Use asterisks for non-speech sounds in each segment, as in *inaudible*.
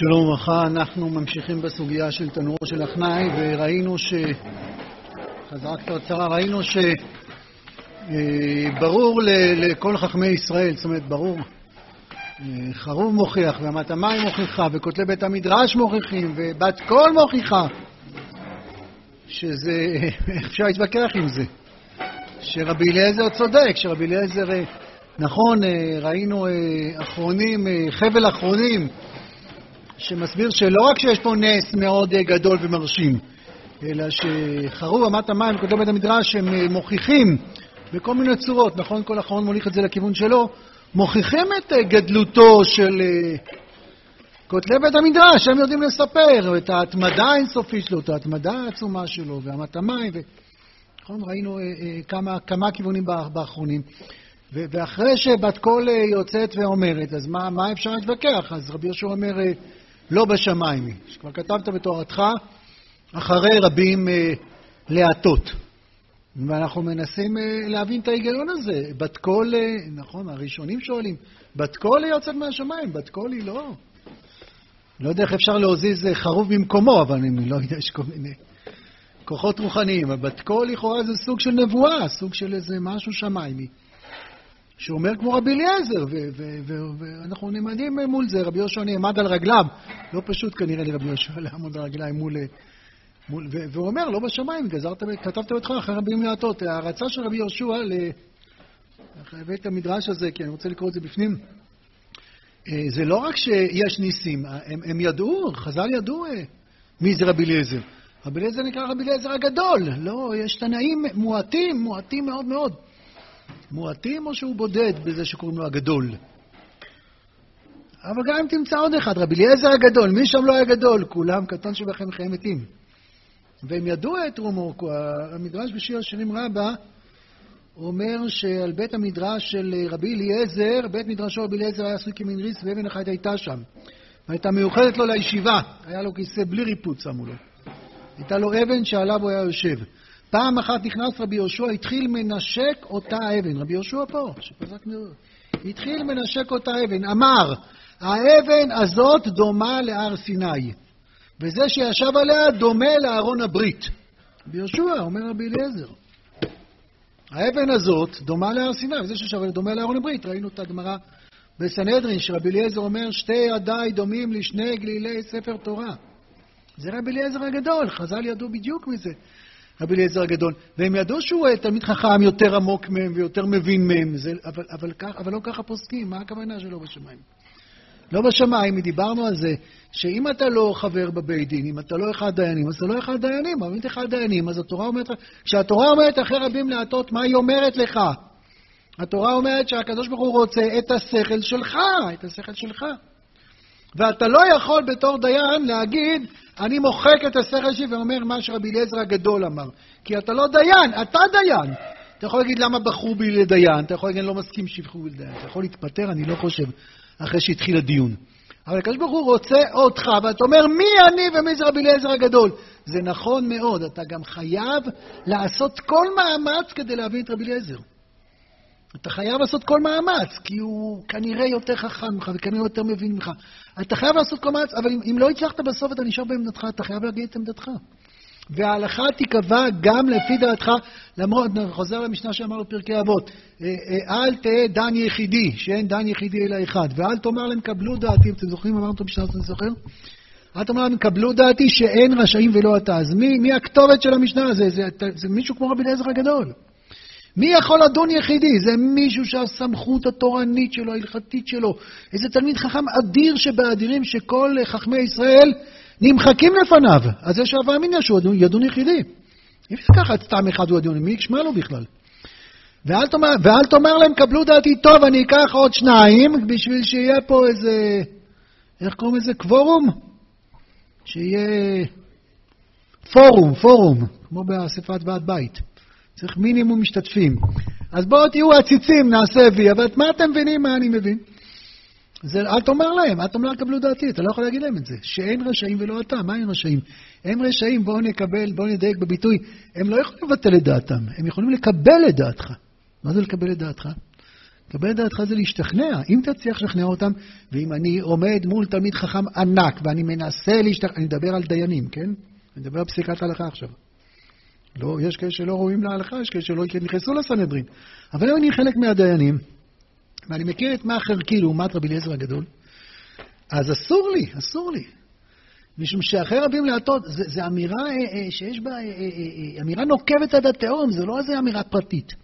שלום וברכה, אנחנו ממשיכים בסוגיה של תנורו של אחנאי וראינו ש... חזרה קצרצרה, ראינו שברור לכל חכמי ישראל, זאת אומרת ברור, חרוב מוכיח ואמת המים מוכיחה וכותלי בית המדרש מוכיחים ובת קול מוכיחה שזה, *laughs* איך אפשר להתווכח עם זה? שרבי אליעזר צודק, שרבי אליעזר, נכון, ראינו אחרונים, חבל אחרונים שמסביר שלא רק שיש פה נס מאוד גדול ומרשים, אלא שחרוב אמת המים וכותלי בית המדרש הם מוכיחים בכל מיני צורות, נכון? כל אחרון מוליך את זה לכיוון שלו, מוכיחים את גדלותו של כותלי בית המדרש, הם יודעים לספר את ההתמדה האינסופית שלו, את ההתמדה העצומה שלו, ואמת המים, ו... נכון? ראינו כמה, כמה כיוונים באחרונים. ואחרי שבת קול יוצאת ואומרת, אז מה, מה אפשר להתווכח? אז רבי יהושע אומר, לא בשמיים היא. שכבר כתבת בתורתך, אחרי רבים להטות. ואנחנו מנסים להבין את ההיגיון הזה. בת קול, נכון, הראשונים שואלים, בת קול היא יוצאת מהשמיים, בת קול היא לא. לא יודע איך אפשר להזיז חרוב במקומו, אבל אני לא יודע, יש כל מיני כוחות רוחניים. בת קול לכאורה זה סוג של נבואה, סוג של איזה משהו שמיימי. שאומר כמו רבי אליעזר, ואנחנו נעמדים מול זה, רבי יהושע נעמד על רגליו, לא פשוט כנראה לרבי יהושע *laughs* לעמוד על רגליים מול... מול והוא אומר, לא בשמיים, גזרת, כתבת בתך אחרי רבים להטות. ההרצה של רבי יהושע הבאתי את המדרש הזה, כי אני רוצה לקרוא את זה בפנים. זה לא רק שיש ניסים, הם, הם ידעו, חז"ל ידעו מי זה רבי אליעזר. רבי אליעזר נקרא רבי אליעזר הגדול. לא, יש תנאים מועטים, מועטים מאוד מאוד. מועטים או שהוא בודד בזה שקוראים לו הגדול? אבל גם אם תמצא עוד אחד, רבי אליעזר הגדול, מי שם לא היה גדול? כולם קטן שבכם חיי מתים. והם ידעו את תרומו, המדרש בשיר השירים רבה אומר שעל בית המדרש של רבי אליעזר, בית מדרשו רבי אליעזר היה עשוי כמין ריס ואבן אחת הייתה שם. והייתה מיוחדת לו לישיבה, היה לו כיסא בלי ריפוד שמו לו. הייתה לו אבן שעליו הוא היה יושב. פעם אחת נכנס רבי יהושע, התחיל מנשק אותה האבן. רבי יהושע פה, שפזק מאוד. התחיל מנשק אותה אבן. אמר, האבן הזאת דומה להר סיני, וזה שישב עליה דומה לארון הברית. רבי יהושע, אומר רבי אליעזר. האבן הזאת דומה להר סיני, וזה שישב עליה דומה לארון הברית. ראינו את הגמרא בסנהדרין, שרבי אליעזר אומר, שתי ידיי דומים לשני גלילי ספר תורה. זה רבי אליעזר הגדול, חז"ל ידעו בדיוק מזה. רבי אליעזר הגדול, והם ידעו שהוא תלמיד חכם יותר עמוק מהם ויותר מבין מהם, זה, אבל, אבל, אבל לא ככה פוסקים, מה הכוונה שלא בשמיים? לא בשמיים, דיברנו על זה, שאם אתה לא חבר בבית דין, אם אתה לא אחד דיינים, אז אתה לא אחד דיינים, אבל אם אתה אחד דיינים, אז התורה אומרת, כשהתורה אומרת אחרי רבים להטות, מה היא אומרת לך? התורה אומרת שהקדוש ברוך הוא רוצה את השכל שלך, את השכל שלך. ואתה לא יכול בתור דיין להגיד, אני מוחק את השכל שלי ואומר מה שרבי אליעזר הגדול אמר. כי אתה לא דיין, אתה דיין. אתה יכול להגיד למה בחרו בי לדיין, אתה יכול להגיד אני לא מסכים שיבחרו בי לדיין. אתה יכול להתפטר, אני לא חושב, אחרי שהתחיל הדיון. אבל הקדוש ברוך הוא רוצה אותך, ואתה אומר מי אני ומי זה רבי אליעזר הגדול. זה נכון מאוד, אתה גם חייב לעשות כל מאמץ כדי להבין את רבי אליעזר. אתה חייב לעשות כל מאמץ, כי הוא כנראה יותר חכם ממך וכנראה יותר מבין ממך. אתה חייב לעשות כל מאמץ, אבל אם, אם לא הצלחת בסוף אתה נשאר בעמדתך, אתה חייב להגיד את עמדתך. וההלכה תיקבע גם לפי דעתך, למרות, חוזר למשנה שאמרנו פרקי אבות, אל תהא דן יחידי, שאין דן יחידי אלא אחד, ואל תאמר להם קבלו דעתי, אתם זוכרים אמרנו את המשנה הזאת, אני זוכר? אל תאמר להם קבלו דעתי שאין רשעים ולא אתה. אז מי, מי הכתובת של המשנה הזה? זה, זה, זה מישהו כמו רבי אליעזר הגדול. מי יכול לדון יחידי? זה מישהו שהסמכות התורנית שלו, ההלכתית שלו, איזה תלמיד חכם אדיר שבאדירים שכל חכמי ישראל נמחקים לפניו. אז יש הווה אמיניה שהוא ידון יחידי. אי אפשר לקחת סתם אחד הוא ידון, מי ישמע לו בכלל? ואל תאמר, ואל תאמר להם, קבלו דעתי טוב, אני אקח עוד שניים, בשביל שיהיה פה איזה, איך קוראים לזה? קוורום? שיהיה פורום, פורום, כמו באספת ועד בית. צריך מינימום משתתפים. אז בואו תהיו עציצים, נעשה וי, אבל מה אתם מבינים מה אני מבין? זה, אל תאמר להם, אל תאמר קבלו דעתי, אתה לא יכול להגיד להם את זה. שאין רשעים ולא אתה, מה הם רשעים? הם רשעים, בואו נקבל, בואו נדייק בביטוי, הם לא יכולים לבטל את דעתם, הם יכולים לקבל את דעתך. מה זה לקבל את דעתך? לקבל את דעתך זה להשתכנע. אם תצליח לשכנע אותם, ואם אני עומד מול תלמיד חכם ענק ואני מנסה להשתכנע, אני מדבר על דיינים, כן? אני מדבר על פסיקת ההלכה עכשיו. לא, יש כאלה שלא רואים להלכה, יש כאלה שלא נכנסו לסנהדרין. אבל אם אני חלק מהדיינים, ואני מכיר את מאחר כאילו לעומת רבי אליעזר הגדול, אז אסור לי, אסור לי. משום שאחרי רבים להטות, זו אמירה אה, אה, שיש בה, אה, אמירה נוקבת עד התהום, זו לא איזו אמירה פרטית.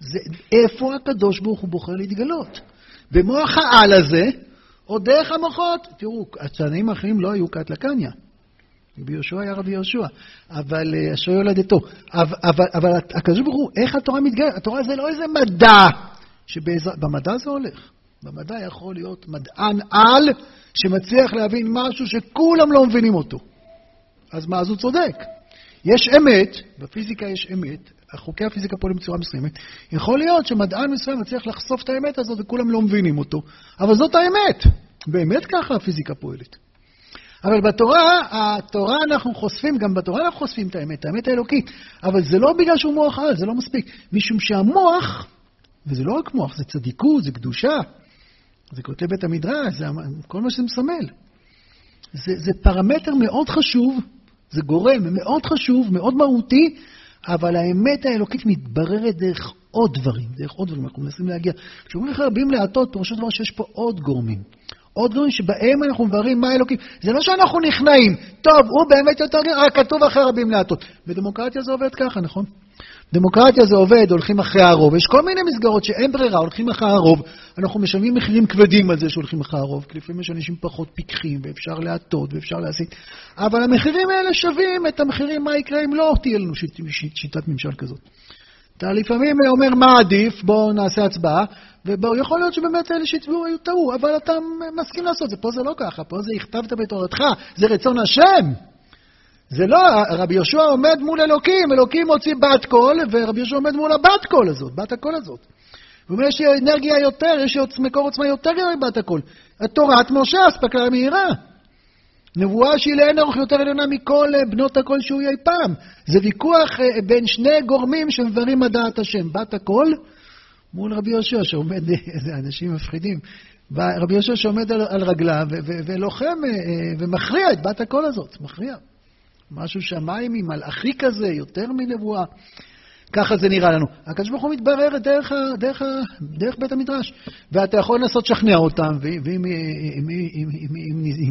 זה איפה הקדוש ברוך הוא בוחר להתגלות. במוח העל הזה, או דרך המוחות. תראו, הצעדים האחרים לא היו קט לקניה. רבי יהושע היה רבי יהושע, אבל אשר יולדתו. אבל, אבל, אבל הקדוש ברוך הוא, איך התורה מתגלת? התורה זה לא איזה מדע, שבמדע זה הולך. במדע יכול להיות מדען על שמצליח להבין משהו שכולם לא מבינים אותו. אז מה, אז הוא צודק. יש אמת, בפיזיקה יש אמת, חוקי הפיזיקה פועלים בצורה מסוימת. יכול להיות שמדען מסוים מצליח לחשוף את האמת הזאת וכולם לא מבינים אותו, אבל זאת האמת. באמת ככה הפיזיקה פועלת. אבל בתורה, התורה אנחנו חושפים, גם בתורה אנחנו חושפים את האמת, האמת האלוקית, אבל זה לא בגלל שהוא מוח על, זה לא מספיק. משום שהמוח, וזה לא רק מוח, זה צדיקות, זה קדושה, זה כותב בית המדרש, זה כל מה שזה מסמל. זה, זה פרמטר מאוד חשוב, זה גורם מאוד חשוב, מאוד מהותי, אבל האמת האלוקית מתבררת דרך עוד דברים, דרך עוד דברים, אנחנו מנסים להגיע. כשאומרים לך רבים להטות, פירושו דבר שיש פה עוד גורמים. עוד גורמים שבהם אנחנו מבררים מה אלוקים. זה לא שאנחנו נכנעים, טוב, הוא באמת יותר גרם, רק כתוב אחרי רבים להטות. בדמוקרטיה זה עובד ככה, נכון? דמוקרטיה זה עובד, הולכים אחרי הרוב. יש כל מיני מסגרות שאין ברירה, הולכים אחרי הרוב. אנחנו משלמים מחירים כבדים על זה שהולכים אחרי הרוב, כי לפעמים יש אנשים פחות פיקחים, ואפשר להטות, ואפשר להסית. אבל המחירים האלה שווים את המחירים, מה יקרה אם לא תהיה לנו שיט, שיט, שיטת ממשל כזאת. אתה לפעמים אומר מה עדיף, בואו נעשה הצבעה, ויכול להיות שבאמת אלה שהצביעו היו טעו, אבל אתה מסכים לעשות את זה. פה זה לא ככה, פה זה הכתבת בתורתך, זה רצון השם. זה לא, רבי יהושע עומד מול אלוקים, אלוקים מוציא בת קול, ורבי יהושע עומד מול הבת קול הזאת, בת הקול הזאת. הוא אומר, יש אנרגיה יותר, יש מקור עוצמה יותר מבת הקול. תורת משה, אספקה מהירה. נבואה שהיא לאין אורך יותר עליונה מכל בנות הקול שהוא אי פעם. זה ויכוח אה, בין שני גורמים שמברים מדעת השם. בת הקול מול רבי יהושע שעומד, איזה *laughs* אנשים מפחידים. רבי יהושע שעומד על, על רגליו ולוחם אה, אה, ומכריע את בת הקול הזאת, מכריע. משהו שמיים עם מלאכי כזה, יותר מנבואה. ככה זה נראה לנו. הקדוש ברוך הוא מתברר דרך, דרך, דרך בית המדרש. ואתה יכול לנסות לשכנע אותם, ואם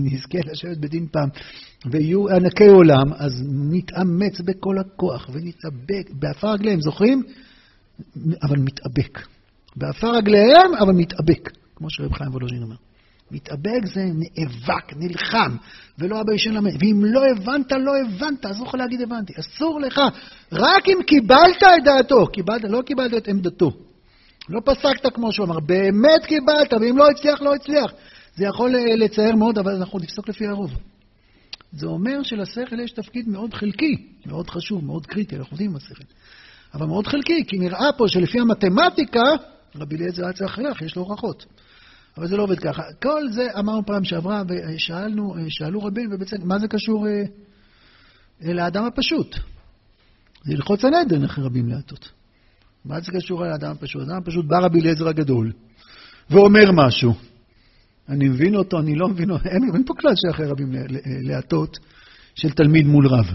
נזכה לשבת בדין פעם, ויהיו ענקי עולם, אז נתאמץ בכל הכוח ונתאבק בעפר רגליהם, זוכרים? אבל מתאבק. בעפר רגליהם, אבל מתאבק, כמו שרב חיים וולוז'ין אומר. מתאבק זה נאבק, נלחם, ולא אבא ישן למד. ואם לא הבנת, לא הבנת, אז לא יכול להגיד הבנתי. אסור לך. רק אם קיבלת את דעתו, קיבלת, לא קיבלת את עמדתו. לא פסקת כמו שהוא אמר, באמת קיבלת, ואם לא הצליח, לא הצליח. זה יכול אה, לצייר מאוד, אבל אנחנו נפסוק לפי הרוב. זה אומר שלשכל יש תפקיד מאוד חלקי, מאוד חשוב, מאוד קריטי, אנחנו יודעים מה שכל. אבל מאוד חלקי, כי נראה פה שלפי המתמטיקה, רבי אליעזר היה צריך להכריח, יש לו הוכחות. אבל זה לא עובד ככה. כל זה אמרנו פעם שעברה, ושאלנו, שאלו רבים, ובצדק, מה זה קשור אה, לאדם הפשוט? זה ללחוץ הנדן אחרי רבים להטות. מה זה קשור לאדם הפשוט? אדם הפשוט בא רבי אליעזר הגדול, ואומר משהו. אני מבין אותו, אני לא מבין. אין, אין פה כלל שאחרי רבים להטות של תלמיד מול רב.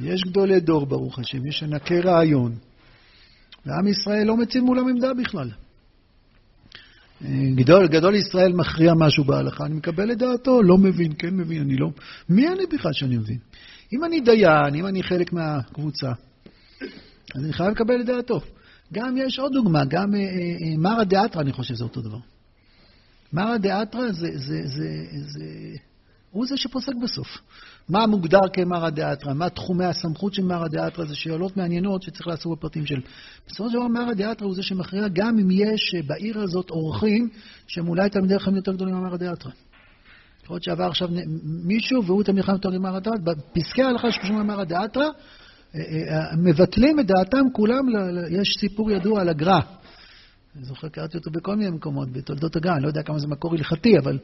יש גדולי דור, ברוך השם, יש ענקי רעיון. ועם ישראל לא מציב מולם עמדה בכלל. גדול, גדול ישראל מכריע משהו בהלכה, אני מקבל את דעתו, לא מבין, כן מבין, אני לא... מי אני בכלל שאני מבין? אם אני דיין, אם אני חלק מהקבוצה, אז אני חייב לקבל את דעתו. גם יש עוד דוגמה, גם אה, אה, אה מרא דאתרא, אני חושב שזה אותו דבר. מרא דאתרא זה, זה, זה, זה, הוא זה שפוסק בסוף. מה מוגדר כמרא דאתרא? מה תחומי הסמכות של מרא דאתרא? זה שאלות מעניינות שצריך לעסוק בפרטים של... בסופו של דבר מרא דאתרא הוא זה שמכריע גם אם יש בעיר הזאת אורחים שהם אולי תלמידי חכמים יותר גדולים ממרא דאתרא. יכול להיות שעבר עכשיו מישהו והוא תלמיד חכם יותר ממרא דאתרא, בפסקי ההלכה שקשורים למרא דאתרא, אה, אה, מבטלים את דעתם כולם, יש סיפור ידוע על הגר"א. אני זוכר, קראתי אותו בכל מיני מקומות, בתולדות הגר"א, אני לא יודע כמה זה מקור הלכתי, אבל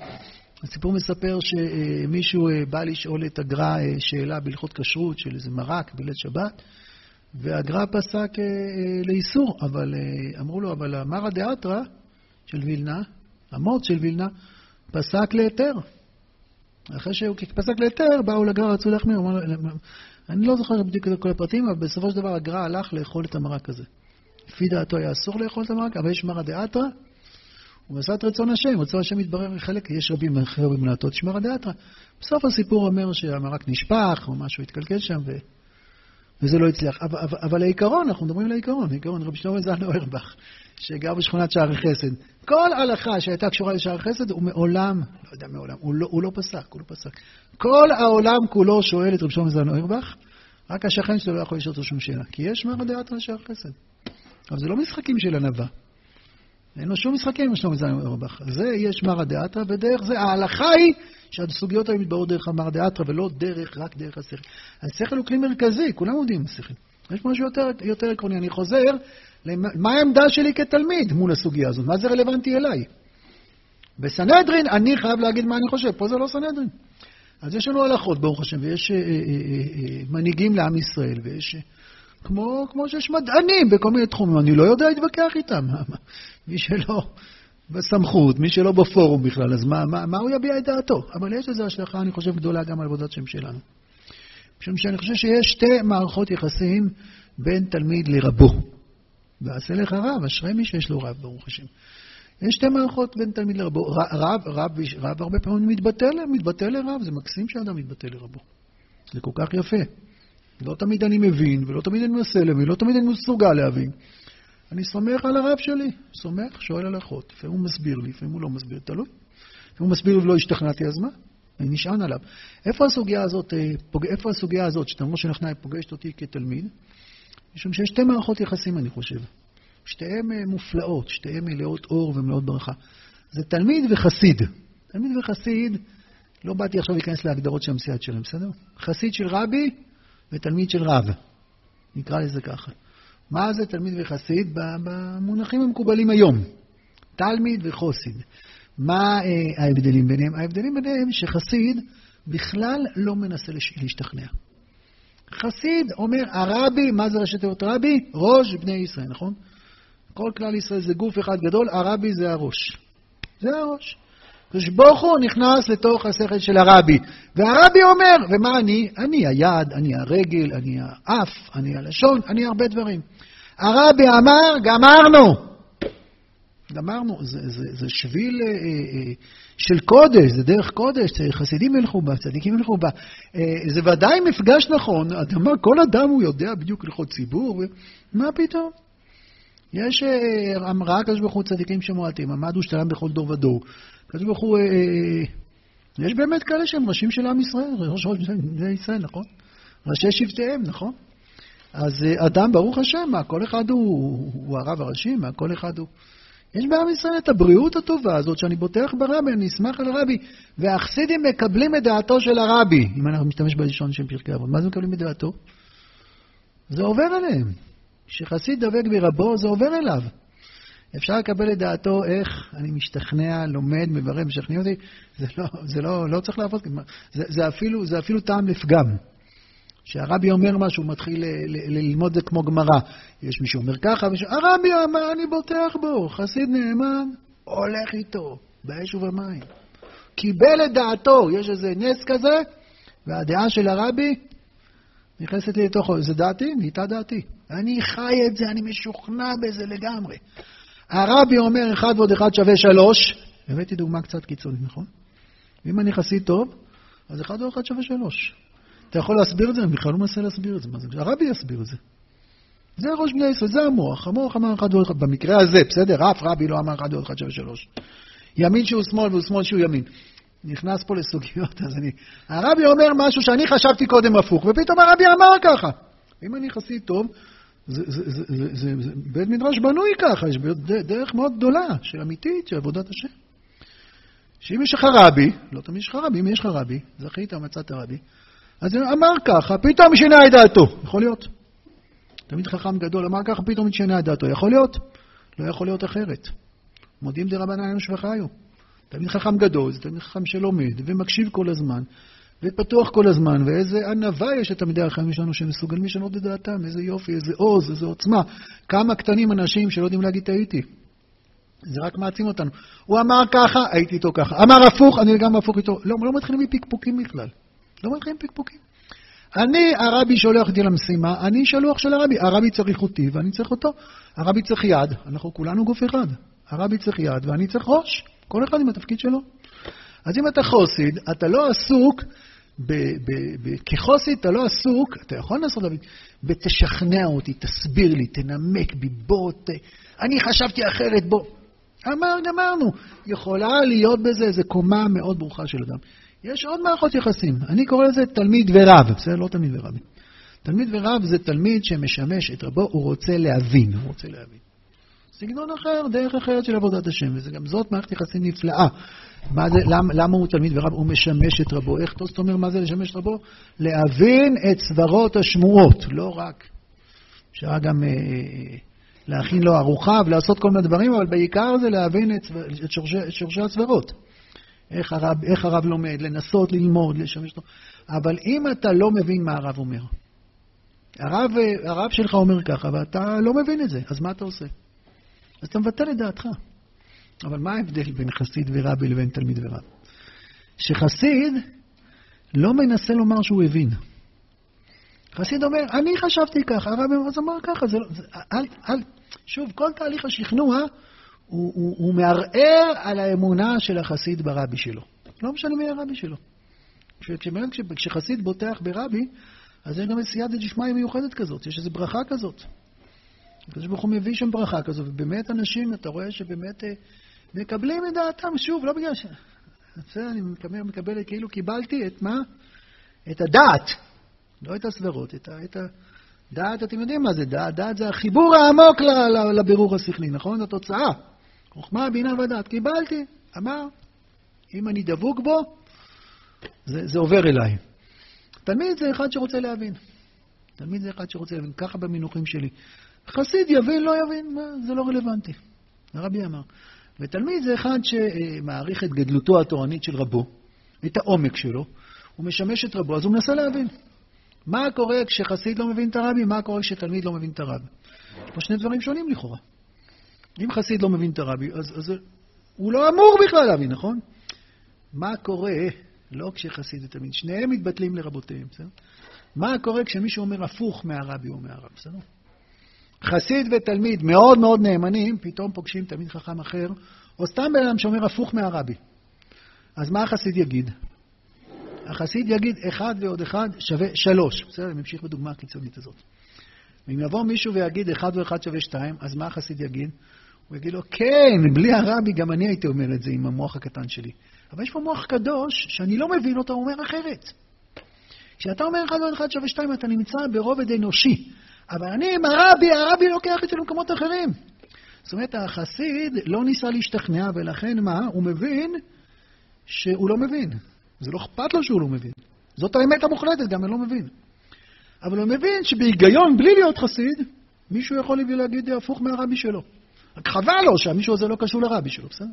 הסיפור מספר שמישהו אה, בא לשאול את הגר"א אה, שאלה בהלכות כשרות של איזה מרק בליל שבת, והגר"א פסק אה, לאיסור, אבל אמרו לו, אבל המרא דאתרא של וילנה, המוץ של וילנה, פסק להיתר. אחרי שהוא פסק להיתר, באו לגר"א, רצו להחמיר. אני לא זוכר בדיוק את כל הפרטים, אבל בסופו של דבר הגר"א הלך לאכול את המרק הזה. לפי דעתו היה אסור לאכול את המרק, אבל יש מרא דאתרא, הוא עשה את רצון השם, רצון השם מתברר חלק, יש רבים אחרי רבים לעטות, יש מרא דאתרא. בסוף הסיפור אומר שהמרק נשפך, או משהו התקלקל שם, ו... וזה לא הצליח. אבל, אבל, העיקרון, אנחנו מדברים על העיקרון, העיקרון, רבי שלמה זלמן אוירבך, שגר בשכונת שער חסד. כל הלכה שהייתה קשורה לשער חסד, הוא מעולם, לא יודע מעולם, הוא לא, הוא לא פסק, הוא לא פסק. כל העולם כולו שואל את רבי שלמה זלמן אוירבך, רק השכן שלו לא יכול לשאול אותו שום שאלה. כי יש מרא דעת על שער חסד. אבל זה לא משחקים של ענווה. אין לו שום משחקים עם שלמה זלמן אוירבך. זה יש מרא דאתרא, ודרך זה ההלכה היא שהסוגיות האלה מתבררות דרך המרא דאתרא, ולא דרך, רק דרך השכל. השכל הוא כלי מרכזי, כולם עומדים עם השכל. יש משהו יותר, יותר עקרוני. אני חוזר, מה העמדה שלי כתלמיד מול הסוגיה הזאת? מה זה רלוונטי אליי? בסנהדרין אני חייב להגיד מה אני חושב, פה זה לא סנהדרין. אז יש לנו הלכות, ברוך השם, ויש אה, אה, אה, אה, מנהיגים לעם ישראל, ויש... כמו, כמו שיש מדענים בכל מיני תחומים, אני לא יודע להתווכח איתם. *laughs* מי שלא בסמכות, מי שלא בפורום בכלל, אז מה, מה, מה הוא יביע את דעתו? אבל יש לזה השלכה, אני חושב, גדולה גם על עבודת שם שלנו. משום שאני חושב שיש שתי מערכות יחסים בין תלמיד לרבו. ועשה לך רב, אשרי מי שיש לו רב, ברוך השם. יש שתי מערכות בין תלמיד לרבו. רב, רב, רב, רב הרבה פעמים מתבטא, לרב, זה מקסים שאדם מתבטא לרבו. זה כל כך יפה. לא תמיד אני מבין, ולא תמיד אני מנסה להבין, ולא תמיד אני מסוגל להבין. אני סומך על הרב שלי, סומך, שואל הלכות. לפעמים הוא מסביר לי, לפעמים הוא לא מסביר, תלוי. לפעמים הוא מסביר ולא השתכנעתי, אז מה? אני נשען עליו. איפה הסוגיה הזאת, אה, פוג... איפה הסוגיה הזאת, שתמרו שנכנעי פוגשת אותי כתלמיד? משום שיש שתי מערכות יחסים, אני חושב. שתיהן אה, מופלאות, שתיהן מלאות אור ומלאות ברכה. זה תלמיד וחסיד. תלמיד וחסיד, לא באתי עכשיו להיכנס להגדרות של המסיעת שלהם, בסדר? חסיד של רבי ותלמיד של רב. נקרא לזה ככה. מה זה תלמיד וחסיד במונחים המקובלים היום? תלמיד וחוסיד. מה אה, ההבדלים ביניהם? ההבדלים ביניהם שחסיד בכלל לא מנסה להשתכנע. חסיד אומר, הרבי, מה זה ראשי תיבות רבי? ראש בני ישראל, נכון? כל כלל ישראל זה גוף אחד גדול, הרבי זה הראש. זה הראש. הקדוש ברוך הוא נכנס לתוך השכל של הרבי. והרבי אומר, ומה אני? אני היד, אני הרגל, אני האף, אני הלשון, אני הרבה דברים. הרבי אמר, גמרנו. גמרנו, זה, זה, זה שביל אה, אה, של קודש, זה דרך קודש, חסידים ילכו בה, צדיקים ילכו בה. אה, זה ודאי מפגש נכון, אדמה, כל אדם הוא יודע בדיוק לכל ציבור, מה פתאום? יש, אה, אמרה ברוך הוא צדיקים שמועטים, עמד ושתלם בכל דור ודור. הקדוש ברוך הוא, אה, אה, יש באמת כאלה שהם ראשים של עם ישראל, ראש ראש בני ישראל, נכון? ראשי שבטיהם, נכון? אז אדם, ברוך השם, מה, כל אחד הוא, הוא הרב הראשי, מה, כל אחד הוא... יש בעם ישראל את הבריאות הטובה הזאת, שאני בוטח ברבי, אני אשמח על הרבי, והחסידים מקבלים את דעתו של הרבי, אם אנחנו משתמש בלשון של פרקי אבות. מה זה מקבלים את דעתו? זה עובר עליהם. כשחסיד דבק ברבו, זה עובר אליו. אפשר לקבל את דעתו איך אני משתכנע, לומד, מברר, משכנע אותי, זה לא, זה לא, לא צריך לעבוד, זה, זה, אפילו, זה אפילו טעם לפגם. כשהרבי אומר משהו, הוא מתחיל ללמוד זה כמו גמרא. יש מי שאומר ככה, מישהו, הרבי אמר, אני בוטח בו, חסיד נאמן, הולך איתו, באש ובמים. קיבל את דעתו, יש איזה נס כזה, והדעה של הרבי נכנסת לי לתוכו. זה דעתי? נהייתה דעתי. אני חי את זה, אני משוכנע בזה לגמרי. הרבי אומר אחד ועוד אחד שווה שלוש, הבאתי דוגמה קצת קיצונית, נכון? ואם אני חסיד טוב, אז אחד ועוד אחד שווה שלוש. אתה יכול להסביר את זה? אני בכלל לא מנסה להסביר את זה. זה? הרבי יסביר את זה. זה ראש בני ישראל, זה המוח. המוח אמר אחד ועוד אחד. במקרה הזה, בסדר? אף רבי לא אמר אחד ועוד אחד שווה שלוש. ימין שהוא שמאל והוא שמאל שהוא ימין. נכנס פה לסוגיות, אז אני... הרבי אומר משהו שאני חשבתי קודם הפוך, ופתאום הרבי אמר ככה. אם אני חסיד טוב, זה, בית מדרש בנוי ככה, יש דרך מאוד גדולה, של אמיתית, של עבודת השם. שאם יש לך רבי, לא תמיד יש לך רבי, אם יש לך רבי, זכית, מצאת רבי, אז אמר ככה, פתאום שינה את דעתו. יכול להיות. תמיד חכם גדול אמר ככה, פתאום שינה את דעתו. יכול להיות? לא יכול להיות אחרת. מודים דרבנן ושבחיו. תמיד חכם גדול, זה תמיד חכם שלומד ומקשיב כל הזמן, ופתוח כל הזמן, ואיזה ענווה יש לתלמידי החיים שלנו שמסוגלים לשנות את דעתם, איזה יופי, איזה עוז, איזה עוצמה. כמה קטנים אנשים שלא יודעים להגיד טעיתי. זה רק מעצים אותנו. הוא אמר ככה, הייתי איתו ככה. אמר הפוך, אני גם הפוך איתו. לא, לא מתחילים מפקפוקים בכלל. לא מתחילים מפקפוקים. אני, הרבי שולח אותי למשימה, אני שלוח של הרבי. הרבי צריך אותי ואני צריך אותו. הרבי צריך יד, אנחנו כולנו גוף אחד. הרבי צריך יד ואני צריך ראש. כל אחד עם התפקיד שלו. אז אם אתה חוסיד, אתה לא עסוק, כחוסיד אתה לא עסוק, אתה יכול לעשות, דוד, בתשכנע אותי, תסביר לי, תנמק בי, בוא, ת... אני חשבתי אחרת, בוא. אמר, גמרנו. יכולה להיות בזה איזו קומה מאוד ברוכה של אדם. יש עוד מערכות יחסים. אני קורא לזה תלמיד ורב, בסדר? לא תלמיד ורבי. תלמיד ורב זה תלמיד שמשמש את רבו, הוא רוצה להבין, הוא רוצה להבין. סגנון אחר, דרך אחרת של עבודת השם, וגם זאת מערכת יחסים נפלאה. מה זה, למה, למה הוא תלמיד ורב? הוא משמש את רבו. איך טוסט אומר מה זה לשמש את רבו? להבין את סברות השמועות, לא רק. אפשר גם אה, אה להכין לו ארוחה ולעשות כל מיני דברים, אבל בעיקר זה להבין את, את, שורשי, את שורשי הסברות. איך הרב, איך הרב לומד, לנסות ללמוד, לשמש אותו. אבל אם אתה לא מבין מה הרב אומר, הרב, הרב שלך אומר ככה, ואתה לא מבין את זה, אז מה אתה עושה? אז אתה מבטל את דעתך. אבל מה ההבדל בין חסיד ורבי לבין תלמיד ורב? שחסיד לא מנסה לומר שהוא הבין. חסיד אומר, אני חשבתי ככה, הרב אז אמר ככה, זה לא, זה, אל, אל, שוב, כל תהליך השכנוע הוא, הוא, הוא מערער על האמונה של החסיד ברבי שלו. לא משנה מי הרבי שלו. כשחסיד בוטח ברבי, אז יש גם איזו סייעתא דשמיא מיוחדת כזאת, יש איזו ברכה כזאת. הקדוש ברוך הוא מביא שם ברכה כזאת, ובאמת אנשים, אתה רואה שבאמת אה, מקבלים את דעתם, שוב, לא בגלל ש... בסדר, אני מקבל, מקבל כאילו קיבלתי את מה? את הדעת, לא את הסברות, את, ה, את הדעת, אתם יודעים מה זה דעת? דעת זה החיבור העמוק לבירור השכלי, נכון? התוצאה. חוכמה, בינה ודעת. קיבלתי, אמר, אם אני דבוק בו, זה, זה עובר אליי. תלמיד זה אחד שרוצה להבין. תלמיד זה אחד שרוצה להבין, ככה במינוחים שלי. חסיד יבין, לא יבין, מה, זה לא רלוונטי. הרבי אמר. ותלמיד זה אחד שמעריך את גדלותו התורנית של רבו, את העומק שלו, הוא משמש את רבו, אז הוא מנסה להבין. מה קורה כשחסיד לא מבין את הרבי, מה קורה כשתלמיד לא מבין את הרבי. יש פה שני דברים שונים לכאורה. אם חסיד לא מבין את הרבי, אז, אז הוא לא אמור בכלל להבין, נכון? מה קורה, לא כשחסיד ותלמיד, שניהם מתבטלים לרבותיהם, בסדר? מה קורה כשמישהו אומר הפוך מהרבי או מהרב, בסדר? חסיד ותלמיד מאוד מאוד נאמנים, פתאום פוגשים תלמיד חכם אחר, או סתם בן אדם שאומר הפוך מהרבי. אז מה החסיד יגיד? החסיד יגיד אחד ועוד אחד שווה שלוש. בסדר, אני ממשיך בדוגמה הקיצונית הזאת. ואם יבוא מישהו ויגיד אחד ואחד שווה שתיים, אז מה החסיד יגיד? הוא יגיד לו, כן, בלי הרבי גם אני הייתי אומר את זה עם המוח הקטן שלי. אבל יש פה מוח קדוש שאני לא מבין אותו, הוא אומר אחרת. כשאתה אומר אחד ועוד אחד שווה שתיים, אתה נמצא ברובד אנושי. אבל אני עם הרבי, הרבי לוקח את זה למקומות אחרים. זאת אומרת, החסיד לא ניסה להשתכנע, ולכן מה? הוא מבין שהוא לא מבין. זה לא אכפת לו שהוא לא מבין. זאת האמת המוחלטת, גם אני לא מבין. אבל הוא מבין שבהיגיון, בלי להיות חסיד, מישהו יכול להגיד הפוך מהרבי שלו. רק חבל לו שהמישהו הזה לא קשור לרבי שלו, בסדר?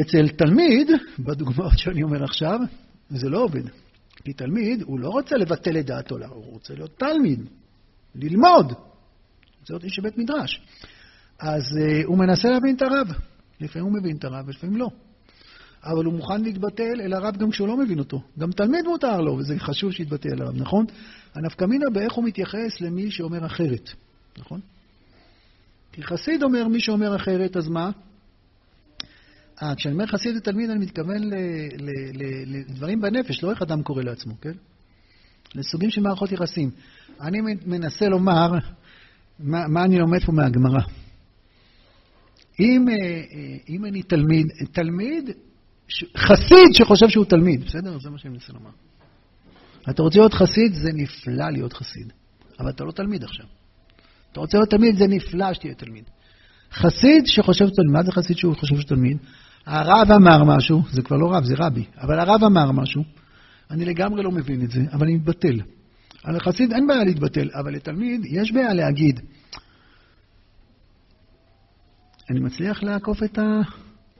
אצל תלמיד, בדוגמאות שאני אומר עכשיו, זה לא עובד. כי תלמיד, הוא לא רוצה לבטל את דעתו, הוא רוצה להיות תלמיד, ללמוד. רוצה להיות איש בית מדרש. אז uh, הוא מנסה להבין את הרב. לפעמים הוא מבין את הרב, ולפעמים לא. אבל הוא מוכן להתבטל אל הרב גם כשהוא לא מבין אותו. גם תלמיד מותר לו, וזה חשוב שיתבטל אל הרב, נכון? הנפקא מינה באיך הוא מתייחס למי שאומר אחרת, נכון? כי חסיד אומר מי שאומר אחרת, אז מה? אה, כשאני אומר חסיד ותלמיד, אני מתכוון לדברים בנפש, לא איך אדם קורא לעצמו, כן? לסוגים של מערכות יחסים. אני מנסה לומר מה, מה אני לומד פה מהגמרא. אם, אה, אה, אם אני תלמיד, תלמיד, חסיד שחושב שהוא תלמיד, בסדר? זה מה שאני מנסה לומר. אתה רוצה להיות חסיד, זה נפלא להיות חסיד, אבל אתה לא תלמיד עכשיו. אתה רוצה להיות תלמיד, זה נפלא שתהיה תלמיד. חסיד שחושב תלמיד, מה זה חסיד שהוא חושב שהוא תלמיד? הרב אמר משהו, זה כבר לא רב, זה רבי, אבל הרב אמר משהו, אני לגמרי לא מבין את זה, אבל אני מתבטל. על החסיד אין בעיה להתבטל, אבל לתלמיד יש בעיה להגיד. אני מצליח לעקוף את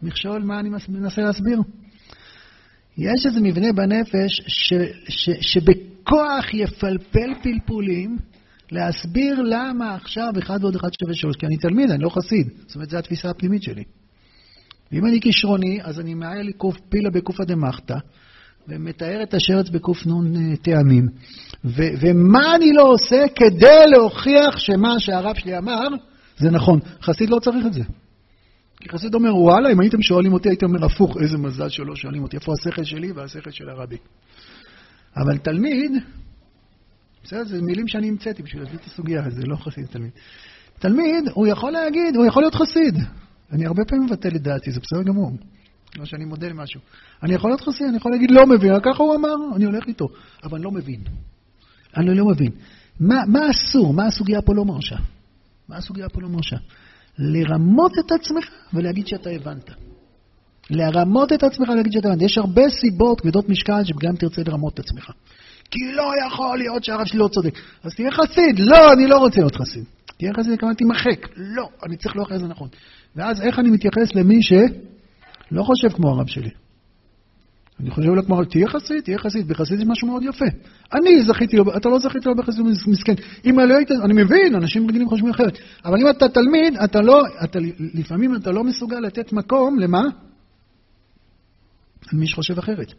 המכשול, מה אני מנסה להסביר? יש איזה מבנה בנפש ש, ש, שבכוח יפלפל פלפולים להסביר למה עכשיו אחד ועוד אחד שווה שלוש. כי אני תלמיד, אני לא חסיד. זאת אומרת, זו התפיסה הפנימית שלי. ואם אני כישרוני, אז אני מעיה לי קוף פילה בקופא דמחתא, ומתאר את השרץ בקנ"ן אה, טעמים. ו- ומה אני לא עושה כדי להוכיח שמה שהרב שלי אמר זה נכון. חסיד לא צריך את זה. כי חסיד אומר, וואלה, אם הייתם שואלים אותי, הייתם אומר הפוך, איזה מזל שלא שואלים אותי, איפה השכל שלי והשכל של הרבי. אבל תלמיד, בסדר, זה מילים שאני המצאתי בשביל להביא את הסוגיה, זה לא חסיד תלמיד. תלמיד, הוא יכול להגיד, הוא יכול להיות חסיד. אני הרבה פעמים מבטל את דעתי, זה בסדר גמור. לא שאני מודה למשהו. אני יכול להיות חסיד, אני יכול להגיד לא מבין, ככה הוא אמר, אני הולך איתו. אבל אני לא מבין. אני לא מבין. מה, מה אסור? מה הסוגיה פה לא מרשה? מה הסוגיה פה לא מרשה? לרמות את עצמך ולהגיד שאתה הבנת. לרמות את עצמך ולהגיד שאתה הבנת. יש הרבה סיבות כבדות משקל שגם תרצה לרמות את עצמך. כי לא יכול להיות שהרב שלי לא צודק. אז תהיה חסיד. לא, אני לא רוצה להיות חסיד. תהיה חסיד, כמובן תימחק. לא, אני צריך להוכיח את זה נכון. ואז איך אני מתייחס למי שלא חושב כמו הרב שלי? אני חושב אולי כמו, תהיה חסיד, תהיה חסיד, בחסיד יש משהו מאוד יפה. אני זכיתי לו, אתה לא זכית לו בחסיד מסכן. אם לא היית, אני מבין, אנשים רגילים חושבים אחרת. אבל אם אתה תלמיד, אתה לא, אתה, לפעמים אתה לא מסוגל לתת מקום, למה? למי שחושב אחרת.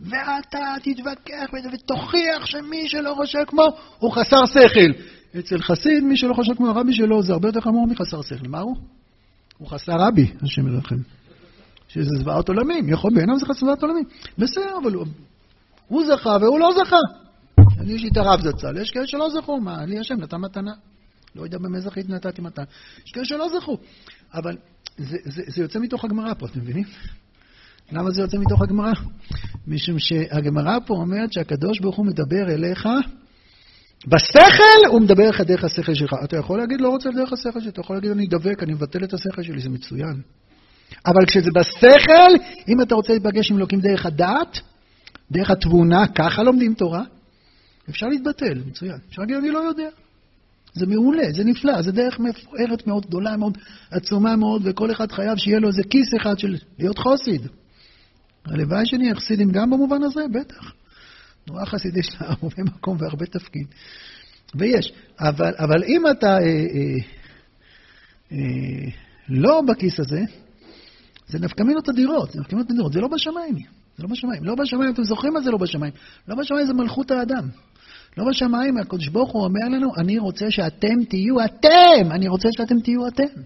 ואתה תתווכח ותוכיח שמי שלא חושב כמו, הוא חסר שכל. אצל חסיד, מי שלא חושב כמו הרבי שלו, זה הרבה יותר חמור מחסר שכל. מה הוא? הוא חסר רבי, השם ירחם. שזה זוועת עולמים, יכול בעיניו זה זוועת עולמים. בסדר, אבל הוא, הוא זכה והוא לא זכה. אני יש לי את הרב זצ"ל, יש כאלה שלא זכו, מה, לי השם נתן מתנה. לא יודע במה זכית נתתי מתנה. יש כאלה שלא זכו. אבל זה, זה, זה יוצא מתוך הגמרא פה, אתם מבינים? למה זה יוצא מתוך הגמרא? משום שהגמרא פה אומרת שהקדוש ברוך הוא מדבר אליך בשכל, הוא מדבר אליך דרך השכל שלך. אתה יכול להגיד, לא רוצה דרך השכל שלי, אתה יכול להגיד, אני דבק, אני מבטל את השכל שלי, זה מצוין. אבל כשזה בשכל, אם אתה רוצה להיפגש עם אלוקים דרך הדעת, דרך התבונה, ככה לומדים תורה, אפשר להתבטל, מצוין. אפשר להגיד, אני לא יודע. זה מעולה, זה נפלא, זה דרך מפוארת מאוד, גדולה מאוד, עצומה מאוד, וכל אחד חייב שיהיה לו איזה כיס אחד של להיות חוסיד. הלוואי שנהיה חסידים גם במובן הזה, בטח. תנועה חסיד יש לה הרבה מקום והרבה תפקיד. ויש, אבל, אבל אם אתה אה, אה, אה, לא בכיס הזה, זה נפקא מינות אדירות, זה נפקא מינות אדירות, זה לא בשמיים, זה לא בשמיים. לא בשמיים, אתם זוכרים מה זה לא בשמיים? לא בשמיים זה מלכות האדם. לא בשמיים, הקדוש ברוך הוא אומר לנו, אני רוצה שאתם תהיו אתם, אני רוצה שאתם תהיו אתם.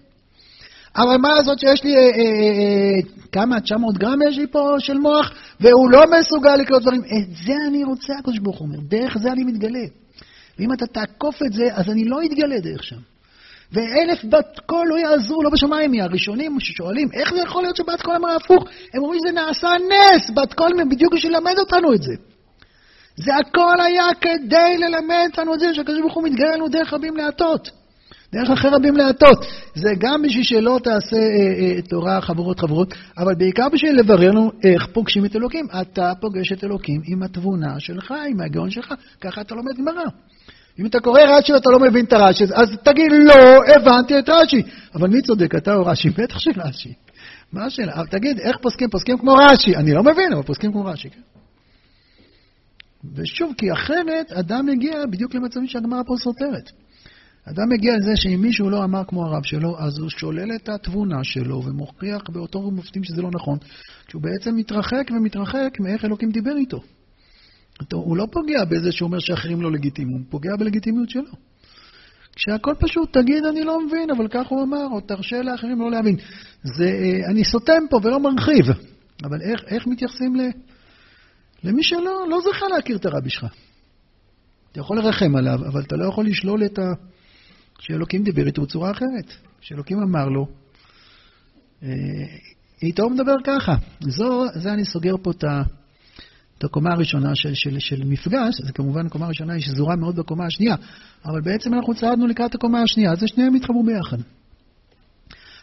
אבל מה לעשות שיש לי, אה, אה, אה, כמה, 900 גרם יש לי פה של מוח, והוא לא מסוגל לקלוט דברים. את זה אני רוצה, הקדוש ברוך הוא אומר, דרך זה אני מתגלה. ואם אתה תעקוף את זה, אז אני לא אתגלה דרך שם. ואלף בת קול לא יעזרו, לא בשמיים, מהראשונים ששואלים, איך זה יכול להיות שבת קול אמרה הפוך? הם אומרים שזה נעשה נס, בת קול בדיוק בשביל ללמד אותנו את זה. זה הכל היה כדי ללמד אותנו את זה, שהקדוש ברוך הוא מתגלה לנו דרך רבים להטות. דרך אחרי רבים להטות. זה גם בשביל שלא תעשה אה, אה, תורה חברות חברות, אבל בעיקר בשביל לברר לנו איך פוגשים את אלוקים. אתה פוגש את אלוקים עם התבונה שלך, עם ההיגיון שלך, ככה אתה לומד גמרא. אם אתה קורא רש"י ואתה לא מבין את הרש"י, אז תגיד, לא הבנתי את רש"י. אבל מי צודק, אתה או רש"י? בטח של רש"י. מה השאלה? תגיד, איך פוסקים? פוסקים כמו רש"י. אני לא מבין, אבל פוסקים כמו רש"י, כן. ושוב, כי אחרת אדם מגיע בדיוק למצבים שהגמרא פה סותרת. אדם מגיע לזה שאם מישהו לא אמר כמו הרב שלו, אז הוא שולל את התבונה שלו ומוכיח באותו מופתים שזה לא נכון, כשהוא בעצם מתרחק ומתרחק מאיך אלוקים דיבר איתו. הוא לא פוגע בזה שהוא אומר שאחרים לא לגיטימיים, הוא פוגע בלגיטימיות שלו. כשהכל פשוט, תגיד אני לא מבין, אבל כך הוא אמר, או תרשה לאחרים לא להבין. זה, אה, אני סותם פה ולא מרחיב, אבל איך, איך מתייחסים ל, למי שלא לא זכה להכיר את הרבי שלך? אתה יכול לרחם עליו, אבל אתה לא יכול לשלול את ה... שאלוקים דיבר איתו בצורה אחרת. שאלוקים אמר לו, אה, איתו הוא מדבר ככה. זו, זה אני סוגר פה את ה... את הקומה הראשונה של, של, של מפגש, זה כמובן הקומה הראשונה היא שזורה מאוד בקומה השנייה, אבל בעצם אנחנו צעדנו לקראת הקומה השנייה, אז שניהם התחברו ביחד.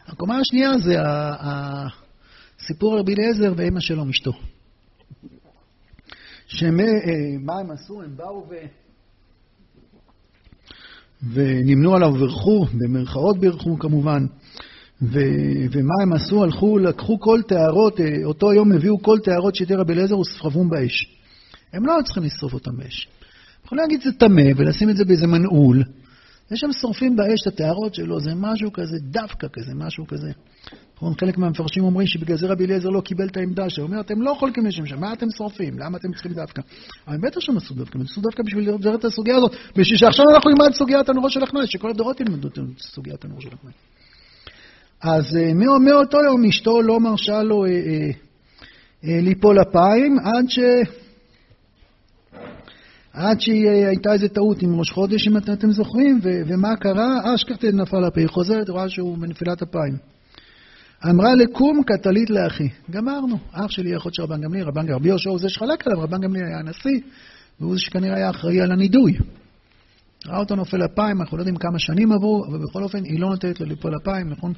הקומה השנייה זה הסיפור רבי אליעזר ואמא שלו, אשתו. שמה אה, הם עשו? הם באו ו... ונמנו עליו וברכו, במרכאות בירכו כמובן, ו- ומה הם עשו? הלכו, לקחו כל טהרות, אה, אותו יום הביאו כל טהרות שתי רבי אליעזר וסחבום באש. הם לא צריכים לשרוף אותם באש. יכולים להגיד שזה טמא ולשים את זה באיזה מנעול. יש שם שורפים באש את הטהרות שלו, זה משהו כזה, דווקא כזה, משהו כזה. נכון, חלק מהמפרשים אומרים שבגלל זה רבי אליעזר לא קיבל את העמדה שלו. הוא אומר, אתם לא חולקים לשם שם, מה אתם שורפים? למה אתם צריכים דווקא? אבל בטח שהם עשו דווקא, הם עשו דווקא בשביל לדבר את הסוגיה הזאת, בשביל שעכשיו אנחנו נלמד סוגיית הנורו של החנאי, שכל הדורות ילמדו את סוגיית הנורו של החנאי. אז אה, מאותו יום אשתו לא מרשה לו אה, אה, ליפול אפיים, עד ש... עד שהייתה איזו טעות עם ראש חודש, אם אתם זוכרים, ו- ומה קרה? אשכחת נפל הפה, היא חוזרת, רואה שהוא בנפילת אפיים. אמרה לקום כתלית לאחי. גמרנו. אח שלי אחות של רבן גמליאל, רבן רבי יהושע הוא זה שחלק עליו, רבן גמליאל היה הנשיא, והוא זה שכנראה היה אחראי על הנידוי. ראה אותו נופל אפיים, אנחנו לא יודעים כמה שנים עברו, אבל בכל אופן היא לא נותנת לו ליפול אפיים, נכון?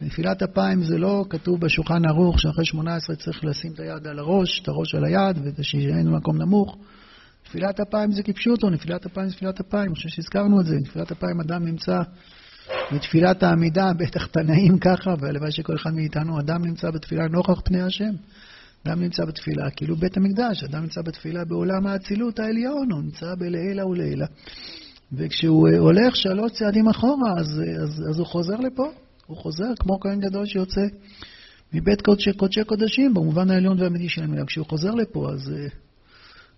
נפילת אפיים זה לא כתוב בשולחן ערוך שאחרי 18 צריך לשים את היד על הראש, את הראש על היד, ושיהיה במקום נמוך. נפילת אפיים זה אותו, נפילת אפיים זה נפילת אפיים, אני חושב שהזכרנו את זה, נפילת אפיים אדם נמצא בתפילת העמידה, בטח תנאים ככה, והלוואי שכל אחד מאיתנו, אדם נמצא בתפילה נוכח פני השם. אדם נמצא בתפילה, כאילו בית המקדש, אדם נמצא בתפילה בעולם האצילות העליון, הוא נמצא בלעילה ולעילה. וכשהוא אה, הולך שלוש צעדים אחורה, אז, אז, אז הוא חוזר לפה, הוא חוזר כמו כהן גדול שיוצא מבית קודשי, קודשי קודשים, במובן העליון והאמיתי של המילה. כשהוא חוזר לפה, אז, אה,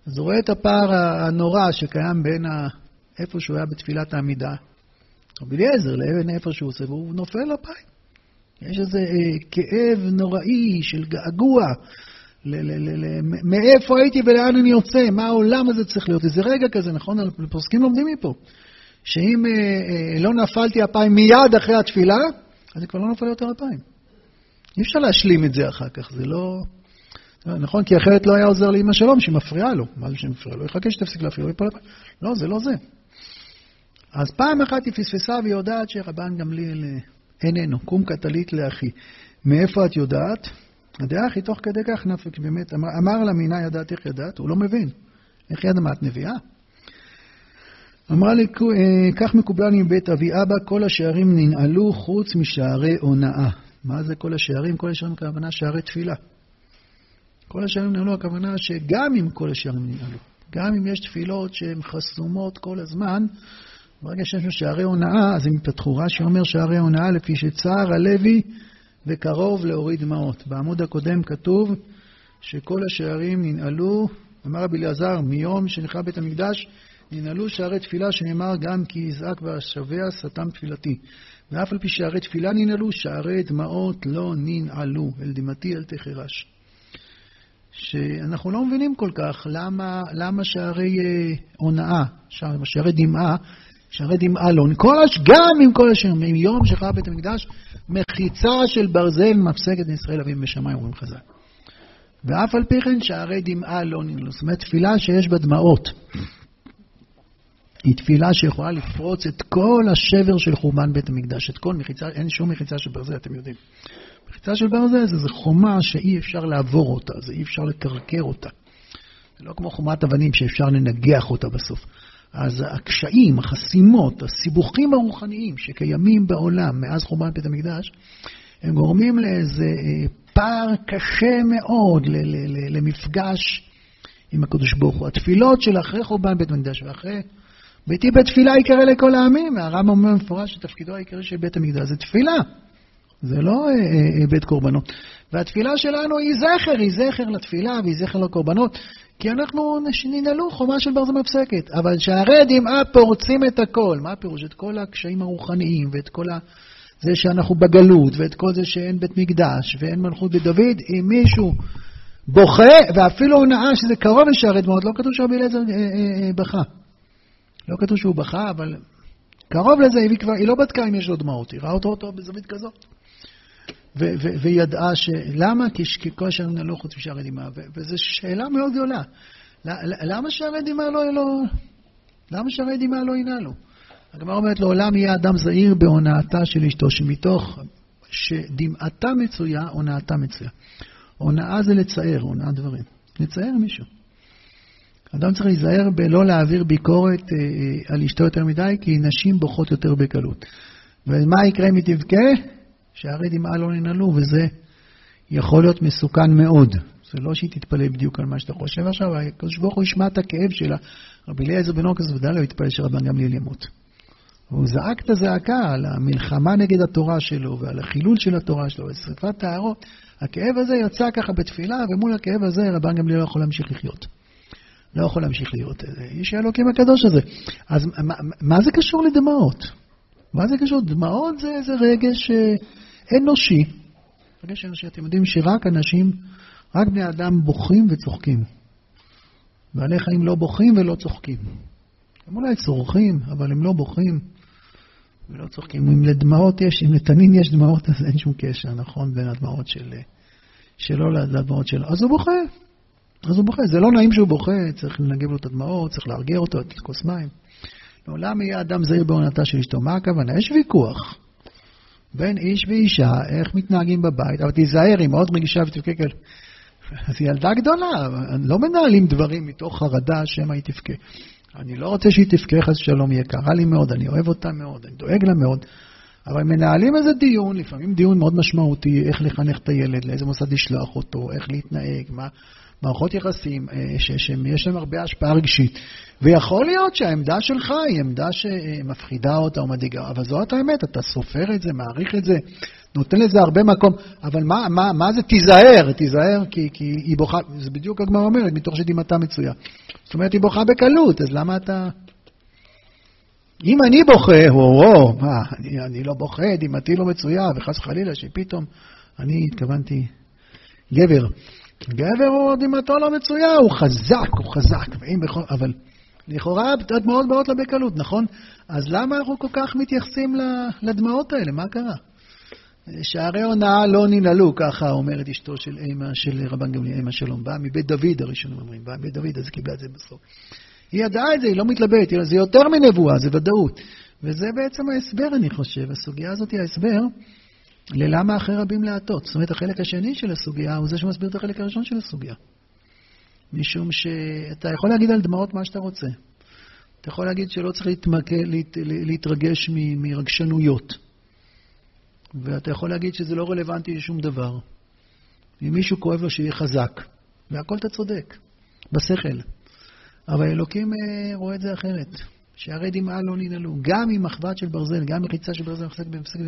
אז הוא רואה את הפער הנורא שקיים בין ה... איפה שהוא היה בתפילת העמידה, רבי אליעזר, לאבן איפה שהוא עושה, והוא נופל לפיים. יש איזה אה, כאב נוראי של געגוע. מאיפה הייתי ולאן אני יוצא, מה העולם הזה צריך להיות. איזה רגע כזה, נכון? פוסקים לומדים מפה. שאם אה, אה, לא נפלתי אפיים מיד אחרי התפילה, אז אני כבר לא נופל יותר אפיים. אי אפשר להשלים את זה אחר כך, זה לא... נכון? כי אחרת לא היה עוזר לאמא שלום שמפריעה לו. מה זה שמפריע לו? יחכה שתפסיק להפריע לו, לא, זה לא זה. אז פעם אחת היא פספסה והיא יודעת שרבן גמליאל אה, איננו, קום קטלית לאחי. מאיפה את יודעת? הדאחי תוך כדי כך נפק, באמת, אמר, אמר לה מינה ידעת איך ידעת? הוא לא מבין. איך ידע מה את נביאה? אמרה לי, אה, כך מקובל מבית אבי אבא, כל השערים ננעלו חוץ משערי הונאה. מה זה כל השערים? כל השערים הכוונה שערי תפילה. כל השערים ננעלו, הכוונה שגם אם כל השערים ננעלו, גם אם יש תפילות שהן חסומות כל הזמן, ברגע שיש לנו שערי הונאה, אז הם יפתחו. רש"י אומר שערי הונאה לפי שצער הלוי וקרוב להוריד דמעות. בעמוד הקודם כתוב שכל השערים ננעלו, אמר רבי אליעזר, מיום שנחרב בית המקדש, ננעלו שערי תפילה, שנאמר גם כי יזעק והשבע סתם תפילתי. ואף על פי שערי תפילה ננעלו, שערי דמעות לא ננעלו. אל דמעתי אל תחרש. שאנחנו לא מבינים כל כך למה, למה שערי אה, הונאה, שערי דמעה, שערי דמעה לא. הש... גם עם כל השם, מיום שחרב בית המקדש, מחיצה של ברזל מפסקת מישראל אביהם בשמיים, אומרים חז"ל. ואף על פי כן שערי דמעה לא ננעלו. זאת אומרת, תפילה שיש בה דמעות. היא תפילה שיכולה לפרוץ את כל השבר של חורבן בית המקדש, את כל מחיצה, אין שום מחיצה של ברזל, אתם יודעים. מחיצה של ברזל זה, זה חומה שאי אפשר לעבור אותה, זה אי אפשר לקרקר אותה. זה לא כמו חומת אבנים שאפשר לנגח אותה בסוף. אז הקשיים, החסימות, הסיבוכים הרוחניים שקיימים בעולם מאז חורבן בית המקדש, הם גורמים לאיזה אה, פער קשה מאוד למפגש עם הקדוש ברוך הוא. התפילות של אחרי חורבן בית המקדש ואחרי ביתי בית תפילה יקרא לכל העמים, הרמב"ם אומר במפורש שתפקידו העיקרי של בית המקדש זה תפילה, זה לא אה, אה, בית קורבנות. והתפילה שלנו היא זכר, היא זכר לתפילה והיא זכר לקורבנות. כי אנחנו ננעלו חומה של ברזל מפסקת. אבל שערי דמעה פורצים את הכל. מה הפירוש? את כל הקשיים הרוחניים ואת כל ה... זה שאנחנו בגלות, ואת כל זה שאין בית מקדש ואין מלכות בדוד, אם מישהו בוכה, ואפילו הונאה שזה קרוב לשערי דמעות, לא כתוב שרבי אליעזר אה, אה, אה, בכה. לא כתוב שהוא בכה, אבל קרוב לזה, היא, כבר, היא לא בדקה אם יש לו דמעות, היא ראה אותו, אותו בזווית כזאת. וידעה ש... למה? כי כל השערים נעלו חוץ משערי דמעה. וזו שאלה מאוד גדולה. למה שערי דמעה לא... לא... למה שערי דמעה לא ינעלו? הגמרא אומרת, לעולם יהיה אדם זהיר בהונאתה של אשתו, שמתוך שדמעתה מצויה, הונאתה מצויה. הונאה זה לצער, הונאת דברים. לצער מישהו. אדם צריך להיזהר בלא להעביר ביקורת אה, אה, על אשתו יותר מדי, כי נשים בוכות יותר בקלות. ומה יקרה אם היא תבכה? שערי דמעה לא ננעלו, וזה יכול להיות מסוכן מאוד. זה לא שהיא תתפלל בדיוק על מה שאתה חושב עכשיו, הקדוש ברוך הוא ישמע את הכאב שלה. רבי אליעזר בן אורקס ודאי לא התפלל שרבן גמליאל ימות. והוא זעק את הזעקה על המלחמה נגד התורה שלו ועל החילול של התורה שלו ושרפת טהרות. הכאב הזה יצא ככה בתפילה, ומול הכאב הזה רבן גמליאל לא יכול להמשיך לחיות. לא יכול להמשיך להיות איש האלוקים הקדוש הזה. אז מה, מה זה קשור לדמעות? מה זה קשור? דמעות זה איזה רגש אה, אנושי. רגש אנושי, אתם יודעים שרק אנשים, רק בני אדם בוכים וצוחקים. בעלי חיים לא בוכים ולא צוחקים. הם אולי צורכים, אבל הם לא בוכים ולא צוחקים. אם לדמעות יש, אם לתנין יש דמעות, אז אין שום קשר, נכון, בין הדמעות של, שלו לדמעות שלו. אז הוא בוכה. אז הוא בוכה. זה לא נעים שהוא בוכה, צריך לנגב לו את הדמעות, צריך להרגיע אותו, לתת כוס מים. לעולם יהיה אדם זהיר בעונתה של אשתו. מה הכוונה? יש ויכוח בין איש ואישה, איך מתנהגים בבית, אבל תיזהר, היא מאוד רגישה ותבכה כאלה. אז היא ילדה גדולה, לא מנהלים דברים מתוך חרדה שמא היא תבכה. אני לא רוצה שהיא תבכה חס ושלום, היא יקרה לי מאוד, אני אוהב אותה מאוד, אני דואג לה מאוד, אבל מנהלים איזה דיון, לפעמים דיון מאוד משמעותי, איך לחנך את הילד, לאיזה מוסד לשלוח אותו, איך להתנהג, מה, מערכות יחסים אה, שיש להם הרבה השפעה רגשית. ויכול להיות שהעמדה שלך היא עמדה שמפחידה אותה או מדאיגה, אבל זאת האמת, אתה סופר את זה, מעריך את זה, נותן לזה הרבה מקום. אבל מה, מה, מה זה תיזהר? תיזהר כי, כי היא בוכה, זה בדיוק הגמרא אומרת, מתוך שדמעתה מצויה. זאת אומרת, היא בוכה בקלות, אז למה אתה... אם אני בוכה, הו, מה, אני, אני לא בוכה, דמעתי לא מצויה, וחס וחלילה שפתאום, אני התכוונתי, גבר. גבר הוא דמעתו לא מצויה, הוא חזק, הוא חזק, ואם בכל... אבל לכאורה הדמעות באות לה בקלות, נכון? אז למה אנחנו כל כך מתייחסים לדמעות האלה? מה קרה? שערי הונאה לא ננעלו, ככה אומרת אשתו של אימא של רבן גמליאל, אימא שלום, באה מבית דוד, הראשונים אומרים, באה מבית דוד, אז קיבלה את זה בסוף. היא ידעה את זה, היא לא מתלבטת, זה יותר מנבואה, זה ודאות. וזה בעצם ההסבר, אני חושב. הסוגיה הזאת היא ההסבר ללמה אחרי רבים להטות. זאת אומרת, החלק השני של הסוגיה הוא זה שמסביר את החלק הראשון של הסוגיה. משום שאתה יכול להגיד על דמעות מה שאתה רוצה. אתה יכול להגיד שלא צריך להתמקד, להת, להתרגש מ, מרגשנויות. ואתה יכול להגיד שזה לא רלוונטי לשום דבר. אם מישהו כואב לו שיהיה חזק, והכל אתה צודק, בשכל. אבל אלוקים אה, רואה את זה אחרת. שערי דמעה לא ננעלו. גם עם מחבת של ברזל, גם מחיצה של ברזל מחזק במפסק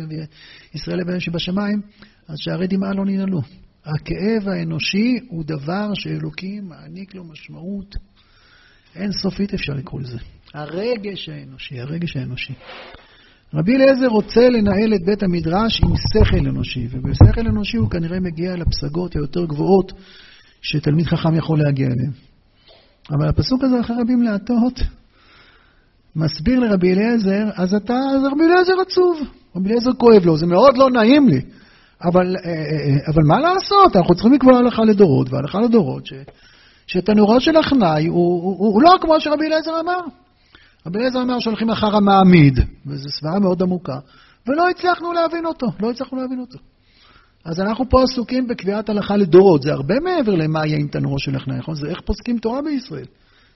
ישראל לבין שבשמיים, אז שערי דמעה לא ננעלו. הכאב האנושי הוא דבר שאלוקים מעניק לו משמעות אינסופית, אפשר לקרוא לזה. הרגש האנושי, הרגש האנושי. רבי אליעזר רוצה לנהל את בית המדרש עם שכל אנושי, ובשכל אנושי הוא כנראה מגיע לפסגות היותר גבוהות שתלמיד חכם יכול להגיע אליהן. אבל הפסוק הזה אחרי רבים להטות, מסביר לרבי אליעזר, אז אתה, אז רבי אליעזר עצוב, רבי אליעזר כואב לו, זה מאוד לא נעים לי. אבל, אה, אה, אה, אבל מה לעשות, אנחנו צריכים לקבוע הלכה לדורות, והלכה לדורות, ש, שתנורו של הכנאי הוא, הוא, הוא, הוא לא כמו שרבי אליעזר אמר. רבי אליעזר אמר שהולכים אחר המעמיד, וזו סברה מאוד עמוקה, ולא הצלחנו להבין אותו, לא הצלחנו להבין אותו. אז אנחנו פה עסוקים בקביעת הלכה לדורות, זה הרבה מעבר למה יהיה עם תנורו של הכנאי, נכון? זה איך פוסקים תורה בישראל.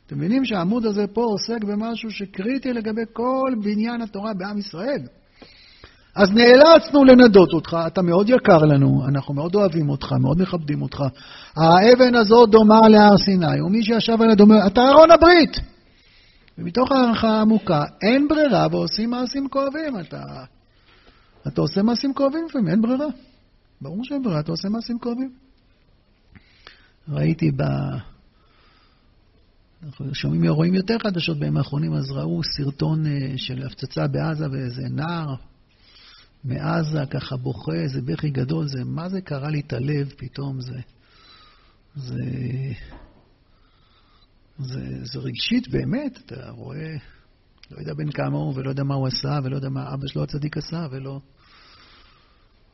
אתם מבינים שהעמוד הזה פה עוסק במשהו שקריטי לגבי כל בניין התורה בעם ישראל. אז נאלצנו לנדות אותך, אתה מאוד יקר לנו, אנחנו מאוד אוהבים אותך, מאוד מכבדים אותך. האבן הזאת דומה להר סיני, ומי שישב על הדומה, אתה ארון הברית. ומתוך הערכה עמוקה, אין ברירה ועושים מעשים כואבים. אתה, אתה עושה מעשים כואבים לפעמים, אין ברירה. ברור שאין ברירה, אתה עושה מעשים כואבים. ראיתי ב... אנחנו שומעים, רואים יותר חדשות בימים האחרונים, אז ראו סרטון אה, של הפצצה בעזה ואיזה נער מעזה ככה בוכה, איזה בכי גדול, זה, מה זה קרה לי את הלב פתאום, זה, זה, זה, זה רגשית באמת, אתה רואה, לא יודע בן כמה הוא, ולא יודע מה הוא עשה, ולא יודע מה אבא שלו הצדיק עשה, ולא,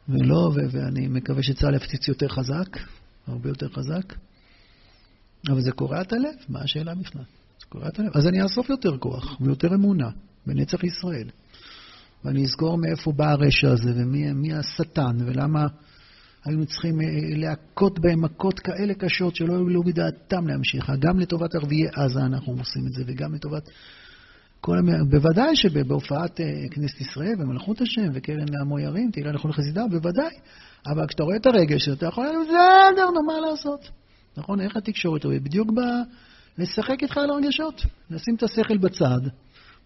ולא, ו, ואני מקווה שצה"ל יפציץ יותר חזק, הרבה יותר חזק. אבל זה קורע את הלב, מה השאלה בכלל? זה קורע את הלב. אז אני אאסוף יותר כוח ויותר אמונה בנצח ישראל. ואני אזכור מאיפה בא הרשע הזה ומי השטן ולמה היינו צריכים אה, להכות בהם מכות כאלה קשות שלא היו לו בדעתם להמשיך. גם לטובת ערביי עזה אנחנו עושים את זה וגם לטובת כל המ... בוודאי שבהופעת uh, כנסת ישראל ומלכות השם וקרן לעמו ירים, תהילה לכל חסידה, בוודאי. אבל כשאתה רואה את הרגש, אתה יכול להגיד, בסדר, נו, מה לעשות? נכון? איך התקשורת עובדת? בדיוק ב... לשחק איתך על הרגשות. לשים את השכל בצד,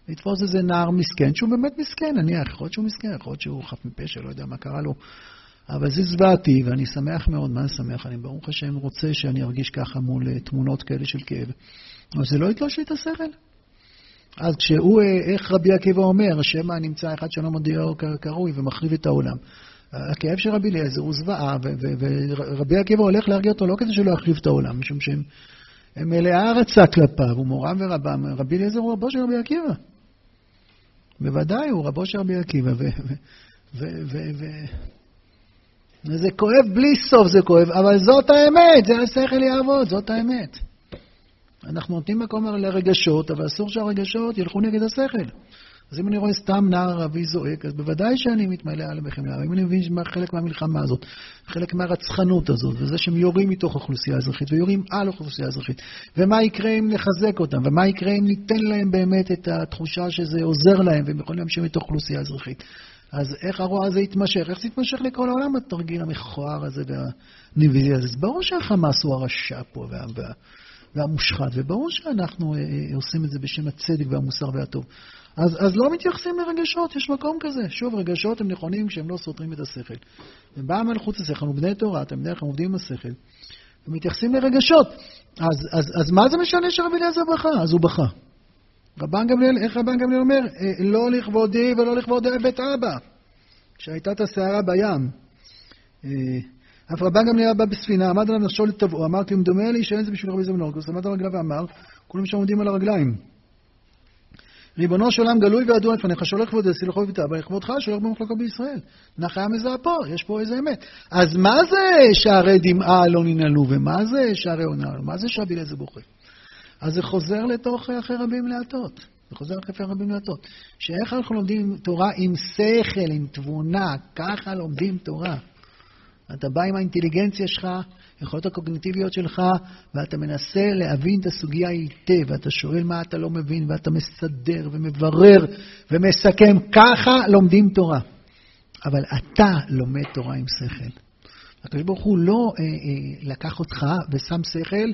לתפוס איזה נער מסכן, שהוא באמת מסכן, נניח, יכול להיות שהוא מסכן, יכול להיות שהוא חף מפשע, לא יודע מה קרה לו. אבל זה זוועתי, ואני שמח מאוד, מה אני שמח? אני ברוך השם רוצה שאני ארגיש ככה מול אה, תמונות כאלה של כאב. אבל זה לא יתלוש לי את השכל. אז כשהוא, אה, איך רבי עקיבא אומר, שמא נמצא אחד שלא מודיעו קרוי ומחריב את העולם. הכאב של רבי אליעזר הוא זוועה, ורבי עקיבא הולך להרגיע אותו לא כדי שלא יחריב את העולם, משום שהם מלאה הערצה כלפיו, הוא מורם ורבם. רבי אליעזר הוא רבו של רבי עקיבא. בוודאי, הוא רבו של רבי עקיבא. וזה כואב בלי סוף, זה כואב, אבל זאת האמת, זה השכל יעבוד, זאת האמת. אנחנו נותנים מקום לרגשות, אבל אסור שהרגשות ילכו נגד השכל. אז אם אני רואה סתם נער ערבי זועק, אז בוודאי שאני מתמלא על בחמלה. אם אני מבין חלק מהמלחמה הזאת, חלק מהרצחנות הזאת, וזה שהם יורים מתוך אוכלוסייה אזרחית ויורים על אוכלוסייה אזרחית, ומה יקרה אם נחזק אותם, ומה יקרה אם ניתן להם באמת את התחושה שזה עוזר להם והם יכולים להמשיך מתוך אוכלוסייה אזרחית. אז איך הרוע הזה יתמשך? איך זה יתמשך לכל העולם, התרגיל המכוער הזה והנביזי הזה? אז ברור שהחמאס הוא הרשע פה וה, וה, והמושחת, וברור שאנחנו אה, אה, עושים את זה בשם הצדק והמוסר והטוב. אז, אז לא מתייחסים לרגשות, יש מקום כזה. שוב, רגשות הם נכונים כשהם לא סותרים את השכל. ובאה מלכות השכל, אנחנו בני תורה, אתם בדרך כלל עובדים עם השכל, ומתייחסים לרגשות. אז, אז, אז מה זה משנה שרבי אליעזר בכה? אז הוא בכה. רבן גמליאל, איך רבן גמליאל אומר? אה, לא לכבודי ולא לכבודי בית אבא. כשהייתה את הסערה בים. אה, אף רבן גמליאל בא בספינה, עמד עליו נחשול לטבעו, אמר כי מדומה לי שאין זה בשביל רבי זמנור, אז עמד על רגליו ואמר, כולם שם עומדים על הרגליים. ריבונו של עולם גלוי וידוע לפניך, שולח כבוד עשי לכל ביתה, לכבודך שולח במחלקה בישראל. נחיה מזהה פה, יש פה איזה אמת. אז מה זה שערי דמעה לא ננעלו, ומה זה שערי עונה, מה זה שבי לאיזה בוכה? אז זה חוזר לתוך אחרי רבים להטות. זה חוזר אחרי רבים להטות. שאיך אנחנו לומדים תורה עם שכל, עם תבונה, ככה לומדים תורה. אתה בא עם האינטליגנציה שלך, היכולות הקוגניטיביות שלך, ואתה מנסה להבין את הסוגיה היטב, ואתה שואל מה אתה לא מבין, ואתה מסדר ומברר ומסכם. ככה לומדים תורה. אבל אתה לומד תורה עם שכל. הקדוש ברוך הוא לא אה, אה, לקח אותך ושם שכל,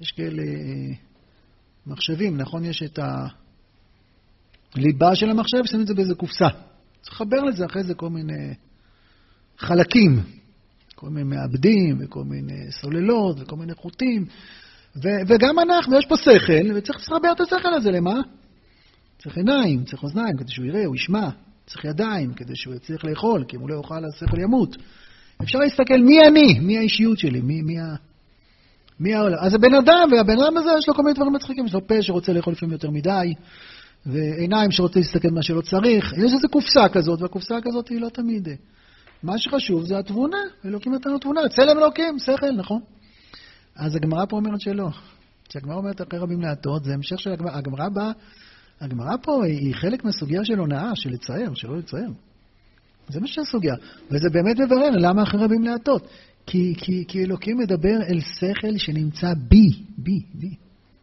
יש כאלה אה, מחשבים, נכון? יש את הליבה של המחשב, שמים את זה באיזה קופסה. צריך לחבר לזה אחרי זה כל מיני חלקים. כל מיני מעבדים, וכל מיני סוללות, וכל מיני חוטים. ו- וגם אנחנו, יש פה שכל, וצריך לחבר את השכל הזה, למה? צריך עיניים, צריך אוזניים, כדי שהוא יראה, הוא ישמע. צריך ידיים, כדי שהוא יצליח לאכול, כי אם הוא לא יאכל, השכל ימות. אפשר להסתכל מי אני, מי האישיות שלי, מי, מי, ה... מי העולם. אז הבן אדם, והבן אדם הזה יש לו כל מיני דברים מצחיקים, יש לו פה שרוצה לאכול לפעמים יותר מדי, ועיניים שרוצה להסתכל מה שלא צריך. יש איזו קופסה כזאת, והקופסה כזאת היא לא תמיד... מה שחשוב זה התבונה, אלוקים נתן לו תבונה, צלם אלוקים, שכל, נכון? אז הגמרא פה אומרת שלא. כשהגמרא אומרת אחרי רבים להטות, זה המשך של הגמרא. הגמרא באה, הגמרא פה היא חלק מהסוגיה של הונאה, של לצייר, שלא לצייר. זה מה שהסוגיה. וזה באמת מברר למה אחרי רבים להטות. כי, כי, כי אלוקים מדבר אל שכל שנמצא בי, בי, בי.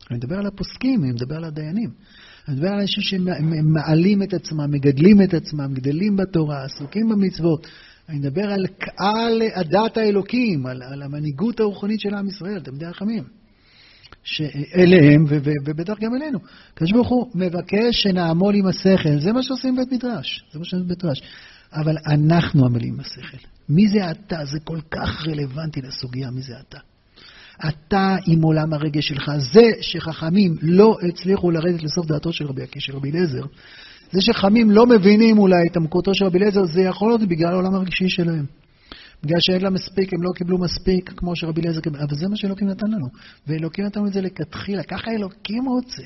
אני מדבר על הפוסקים, אני מדבר על הדיינים. אני מדבר על אנשים שמעלים את עצמם, מגדלים את עצמם, גדלים בתורה, עסוקים במצוות, אני מדבר על קהל הדת האלוקים, על, על המנהיגות הרוחנית של עם ישראל, תלמידי החכמים. שאליהם, ובטח גם אלינו. הקדוש ברוך הוא מבקש שנעמול עם השכל, זה מה שעושים בבית מדרש, זה מה שעושים בבית מדרש. אבל אנחנו עמלים עם השכל. מי זה אתה? זה כל כך רלוונטי לסוגיה, מי זה אתה? אתה עם עולם הרגש שלך. זה שחכמים לא הצליחו לרדת לסוף דעתו של רבי עקיש, של רבי אליעזר, זה שחכמים לא מבינים אולי את עמקותו של רבי אליעזר, זה יכול להיות בגלל העולם הרגשי שלהם. בגלל שאין לה מספיק, הם לא קיבלו מספיק, כמו שרבי אליעזר קיבל. אבל זה מה שאלוקים נתן לנו. ואלוקים נתן לנו את זה לכתחילה, ככה אלוקים רוצה.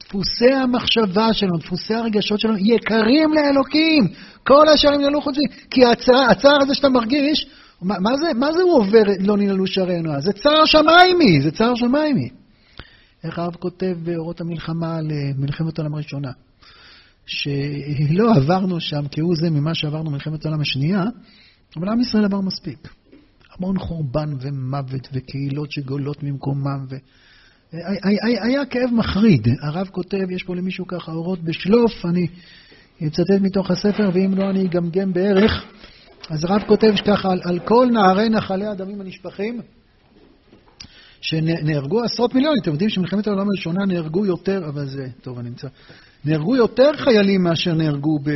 דפוסי המחשבה שלנו, דפוסי הרגשות שלנו, יקרים לאלוקים. כל אשר נעלו חוצים. כי הצער, הצער הזה שאתה מרגיש, מה, מה, זה, מה זה הוא עובר, לא ננעלו שערינו? זה צער שמיימי, זה צער שמיימי. איך הרב כותב באורות המלחמה למלחמת העולם הראשונה? שלא עברנו שם כהוא זה ממה שעברנו במלחמת העולם השנייה, אבל עם ישראל עבר מספיק. המון חורבן ומוות וקהילות שגולות ממקומם, ו... היה כאב מחריד. הרב כותב, יש פה למישהו ככה אורות בשלוף, אני אצטט מתוך הספר, ואם לא אני אגמגם בערך. אז הרב כותב ככה, על, על כל נערי נחלי הדמים הנשפכים, שנהרגו עשרות מיליונים. אתם יודעים שמלחמת העולם הראשונה נהרגו יותר, אבל זה, טוב, אני אמצא, נהרגו יותר חיילים מאשר נהרגו ב,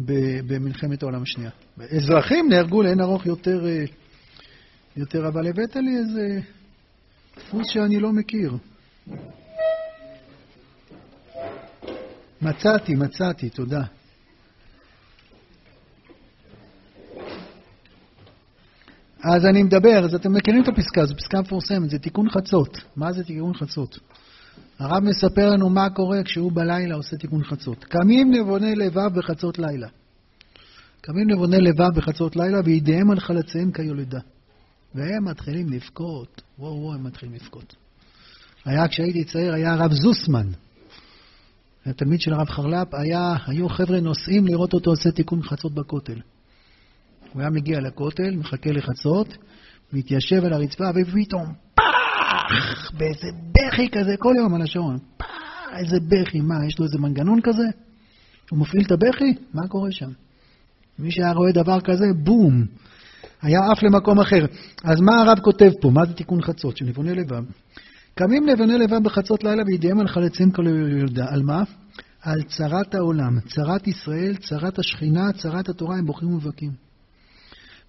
ב, במלחמת העולם השנייה. אזרחים נהרגו לאין ארוך יותר, אה, יותר, אבל הבאת לי איזה דפוס שאני לא מכיר. מצאתי, מצאתי, תודה. אז אני מדבר, אז אתם מכירים את הפסקה, זו פסקה מפורסמת, זה תיקון חצות. מה זה תיקון חצות? הרב מספר לנו מה קורה כשהוא בלילה עושה תיקון חצות. קמים נבוני לבב בחצות לילה. קמים נבוני לבב בחצות לילה וידיהם על חלציהם כיולדה. והם מתחילים לבכות. וואו וואו, הם מתחילים לבכות. היה, כשהייתי צעיר, היה הרב זוסמן. התלמיד של הרב חרל"פ, היה, היו חבר'ה נוסעים לראות אותו עושה תיקון חצות בכותל. הוא היה מגיע לכותל, מחכה לחצות, מתיישב על הרצפה, ופתאום, פאח! באיזה בכי כזה, כל יום על השעון. פאח! איזה בכי, מה, יש לו איזה מנגנון כזה? הוא מפעיל את הבכי? מה קורה שם? מי שהיה רואה דבר כזה, בום. היה עף למקום אחר. אז מה הרב כותב פה? מה זה תיקון חצות? של נבוני לבב. קמים נבוני לבב בחצות לילה וידיהם על חלצים כל יולדה. על מה? על צרת העולם, צרת ישראל, צרת השכינה, צרת התורה, הם בוכים ומבכים.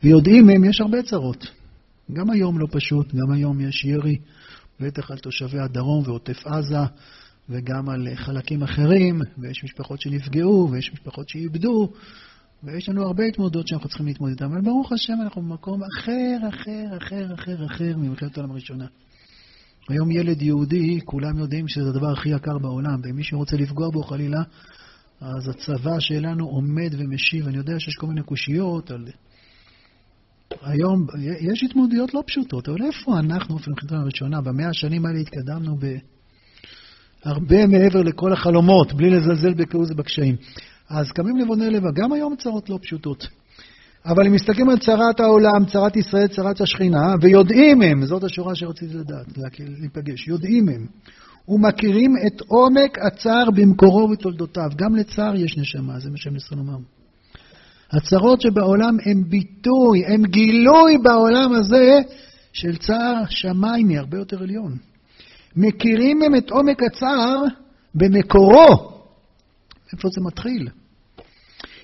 ויודעים מהם, יש הרבה צרות. גם היום לא פשוט, גם היום יש ירי, בטח על תושבי הדרום ועוטף עזה, וגם על חלקים אחרים, ויש משפחות שנפגעו, ויש משפחות שאיבדו, ויש לנו הרבה התמודדות שאנחנו צריכים להתמודד איתן, אבל ברוך השם אנחנו במקום אחר, אחר, אחר, אחר, אחר ממלחמת העולם הראשונה. היום ילד יהודי, כולם יודעים שזה הדבר הכי יקר בעולם, ואם מישהו רוצה לפגוע בו חלילה, אז הצבא שלנו עומד ומשיב. אני יודע שיש כל מיני קושיות על היום יש התמודדויות לא פשוטות, אבל איפה אנחנו, אפילו מבחינת הראשונה, במאה השנים האלה התקדמנו בהרבה מעבר לכל החלומות, בלי לזלזל בכהוא זה בקשיים. אז קמים לבוני לב, גם היום צרות לא פשוטות. אבל הם מסתכלים על צרת העולם, צרת ישראל, צרת השכינה, ויודעים הם, זאת השורה שרציתי לדעת, להיפגש, יודעים הם, ומכירים את עומק הצער במקורו ותולדותיו. גם לצער יש נשמה, זה מה שהם ניסו לומר. הצרות שבעולם הם ביטוי, הם גילוי בעולם הזה של צער שמיימי, הרבה יותר עליון. מכירים הם את עומק הצער במקורו. איפה זה מתחיל?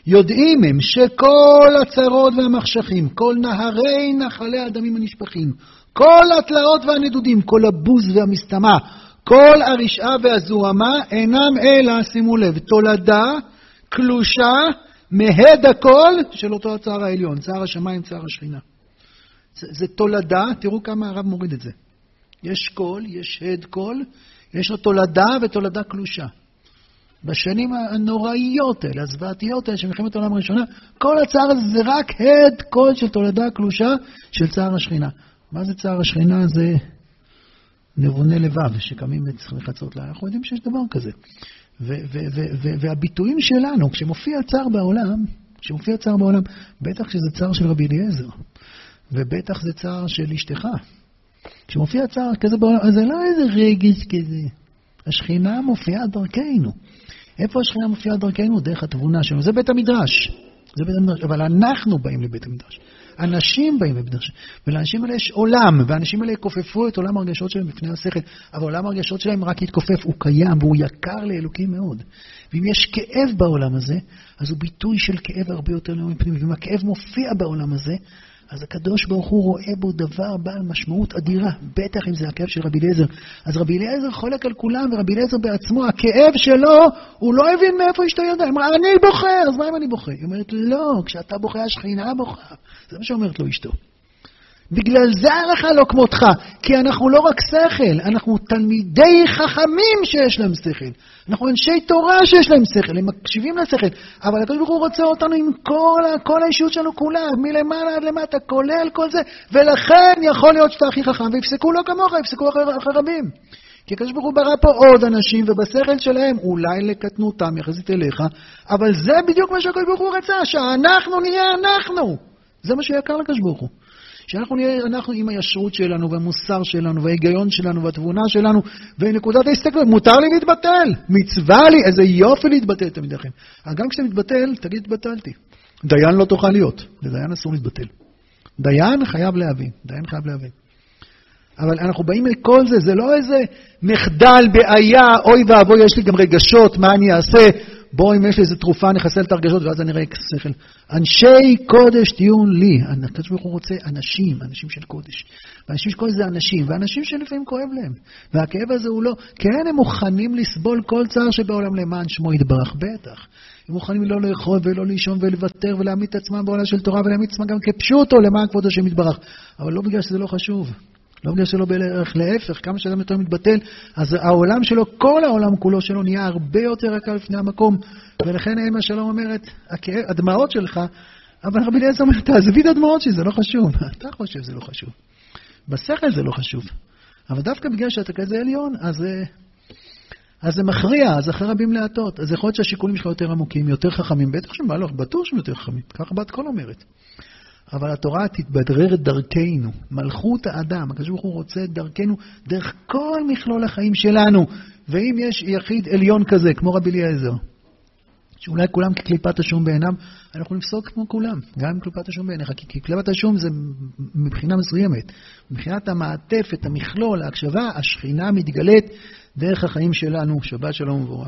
יודעים הם שכל הצרות והמחשכים, כל נהרי נחלי הדמים הנשפכים, כל התלאות והנדודים, כל הבוז והמסתמה, כל הרשעה והזוהמה אינם אלא, שימו לב, תולדה קלושה מהד הכל של אותו הצער העליון, צער השמיים, צער השכינה. זה, זה תולדה, תראו כמה הרב מוריד את זה. יש קול, יש הד קול, יש לו תולדה ותולדה קלושה. בשנים הנוראיות האלה, הזוועתיות האלה של מלחמת העולם הראשונה, כל הצער הזה זה רק הד קול של תולדה קלושה של צער השכינה. מה זה צער השכינה? זה נבוני לבב שקמים וצריכים לחצות לה. אנחנו יודעים שיש דבר כזה. והביטויים שלנו, כשמופיע צער בעולם, כשמופיע צער בעולם, בטח שזה צער של רבי אליעזר, ובטח זה צער של אשתך. כשמופיע צער כזה בעולם, אז זה לא איזה רגש כזה. השכינה מופיעה דרכנו. איפה השכינה מופיעה דרכנו? דרך התבונה שלנו. זה בית המדרש. זה בית המדרש. אבל אנחנו באים לבית המדרש. אנשים באים למדרש, ולאנשים האלה יש עולם, והאנשים האלה יכופפו את עולם הרגשות שלהם בפני השכל, אבל עולם הרגשות שלהם רק יתכופף, הוא קיים והוא יקר לאלוקים מאוד. ואם יש כאב בעולם הזה, אז הוא ביטוי של כאב הרבה יותר לאומי פנימי, ואם הכאב מופיע בעולם הזה, אז הקדוש ברוך הוא רואה בו דבר בעל משמעות אדירה, בטח אם זה הכאב של רבי אליעזר. אז רבי אליעזר חולק על כולם, ורבי אליעזר בעצמו, הכאב שלו, הוא לא הבין מאיפה אשתו יודעת. היא אמרה, אני בוכה, אז מה אם אני בוכה? היא אומרת, לא, כשאתה בוכה, השכינה בוכה. זה מה שאומרת לו אשתו. בגלל זה ההלכה לא כמותך, כי אנחנו לא רק שכל, אנחנו תלמידי חכמים שיש להם שכל. אנחנו אנשי תורה שיש להם שכל, הם מקשיבים לשכל, אבל הקדוש ברוך הוא רוצה אותנו עם כל, כל האישיות שלנו כולה, מלמעלה עד למטה, כולל כל זה, ולכן יכול להיות שאתה הכי חכם, ויפסקו לא כמוך, יפסקו אחרי, אחרי רבים. כי הקדוש ברוך הוא ברא פה עוד אנשים, ובשכל שלהם, אולי לקטנותם יחסית אליך, אבל זה בדיוק מה שהקדוש ברוך הוא רצה, שאנחנו נהיה אנחנו. זה מה שיקר לקדוש ברוך הוא. שאנחנו נהיה, אנחנו עם הישרות שלנו, והמוסר שלנו, וההיגיון שלנו, והתבונה שלנו, ונקודת ההסתכלות, מותר לי להתבטל, מצווה לי, איזה יופי להתבטל תמיד לכם. גם כשאתה מתבטל, תגיד, התבטלתי. דיין לא תוכל להיות, לדיין אסור להתבטל. דיין חייב להבין, דיין חייב להבין. אבל אנחנו באים לכל זה, זה לא איזה מחדל, בעיה, אוי ואבוי, יש לי גם רגשות, מה אני אעשה? בוא, אם יש לי איזה תרופה, נחסל את הרגשות, ואז אני אראה שכל. אנשי קודש תהיו לי. הקדוש ברוך הוא רוצה אנשים, אנשים של קודש. ואנשים של קודש זה אנשים, ואנשים שלפעמים כואב להם. והכאב הזה הוא לא... כן, הם מוכנים לסבול כל צער שבעולם למען שמו יתברך, בטח. הם מוכנים לא לאכול ולא לישון ולוותר ולהעמיד את עצמם בעולם של תורה ולהעמיד את עצמם גם כפשוטו למען כבוד השם יתברך. אבל לא בגלל שזה לא חשוב. לא בגלל שלא בערך, להפך, כמה שאדם יותר מתבטל, אז העולם שלו, כל העולם כולו שלו נהיה הרבה יותר יקר לפני המקום. ולכן אמא שלום אומרת, הדמעות שלך, אבל רבי אליעזר אומר, תעזבי את הדמעות שלי, זה לא חשוב. *laughs* אתה חושב שזה לא חשוב. בשכל זה לא חשוב. אבל דווקא בגלל שאתה כזה עליון, אז, אז זה מכריע, אז אחרי רבים להטות. אז יכול להיות שהשיקולים שלך יותר עמוקים, יותר חכמים. בטח שהם לא, בטוח שהם יותר חכמים. ככה בת קול אומרת. אבל התורה תתבדרר דרכנו, מלכות האדם, הקדוש ברוך הוא רוצה את דרכנו דרך כל מכלול החיים שלנו. ואם יש יחיד עליון כזה, כמו רבי אליעזר, שאולי כולם כקליפת השום בעיניו, אנחנו נפסוק כמו כולם, גם עם קליפת השום בעיניך, כי קליפת השום זה מבחינה מסוימת. מבחינת המעטפת, המכלול, ההקשבה, השכינה מתגלית דרך החיים שלנו. שבת שלום ומבורך.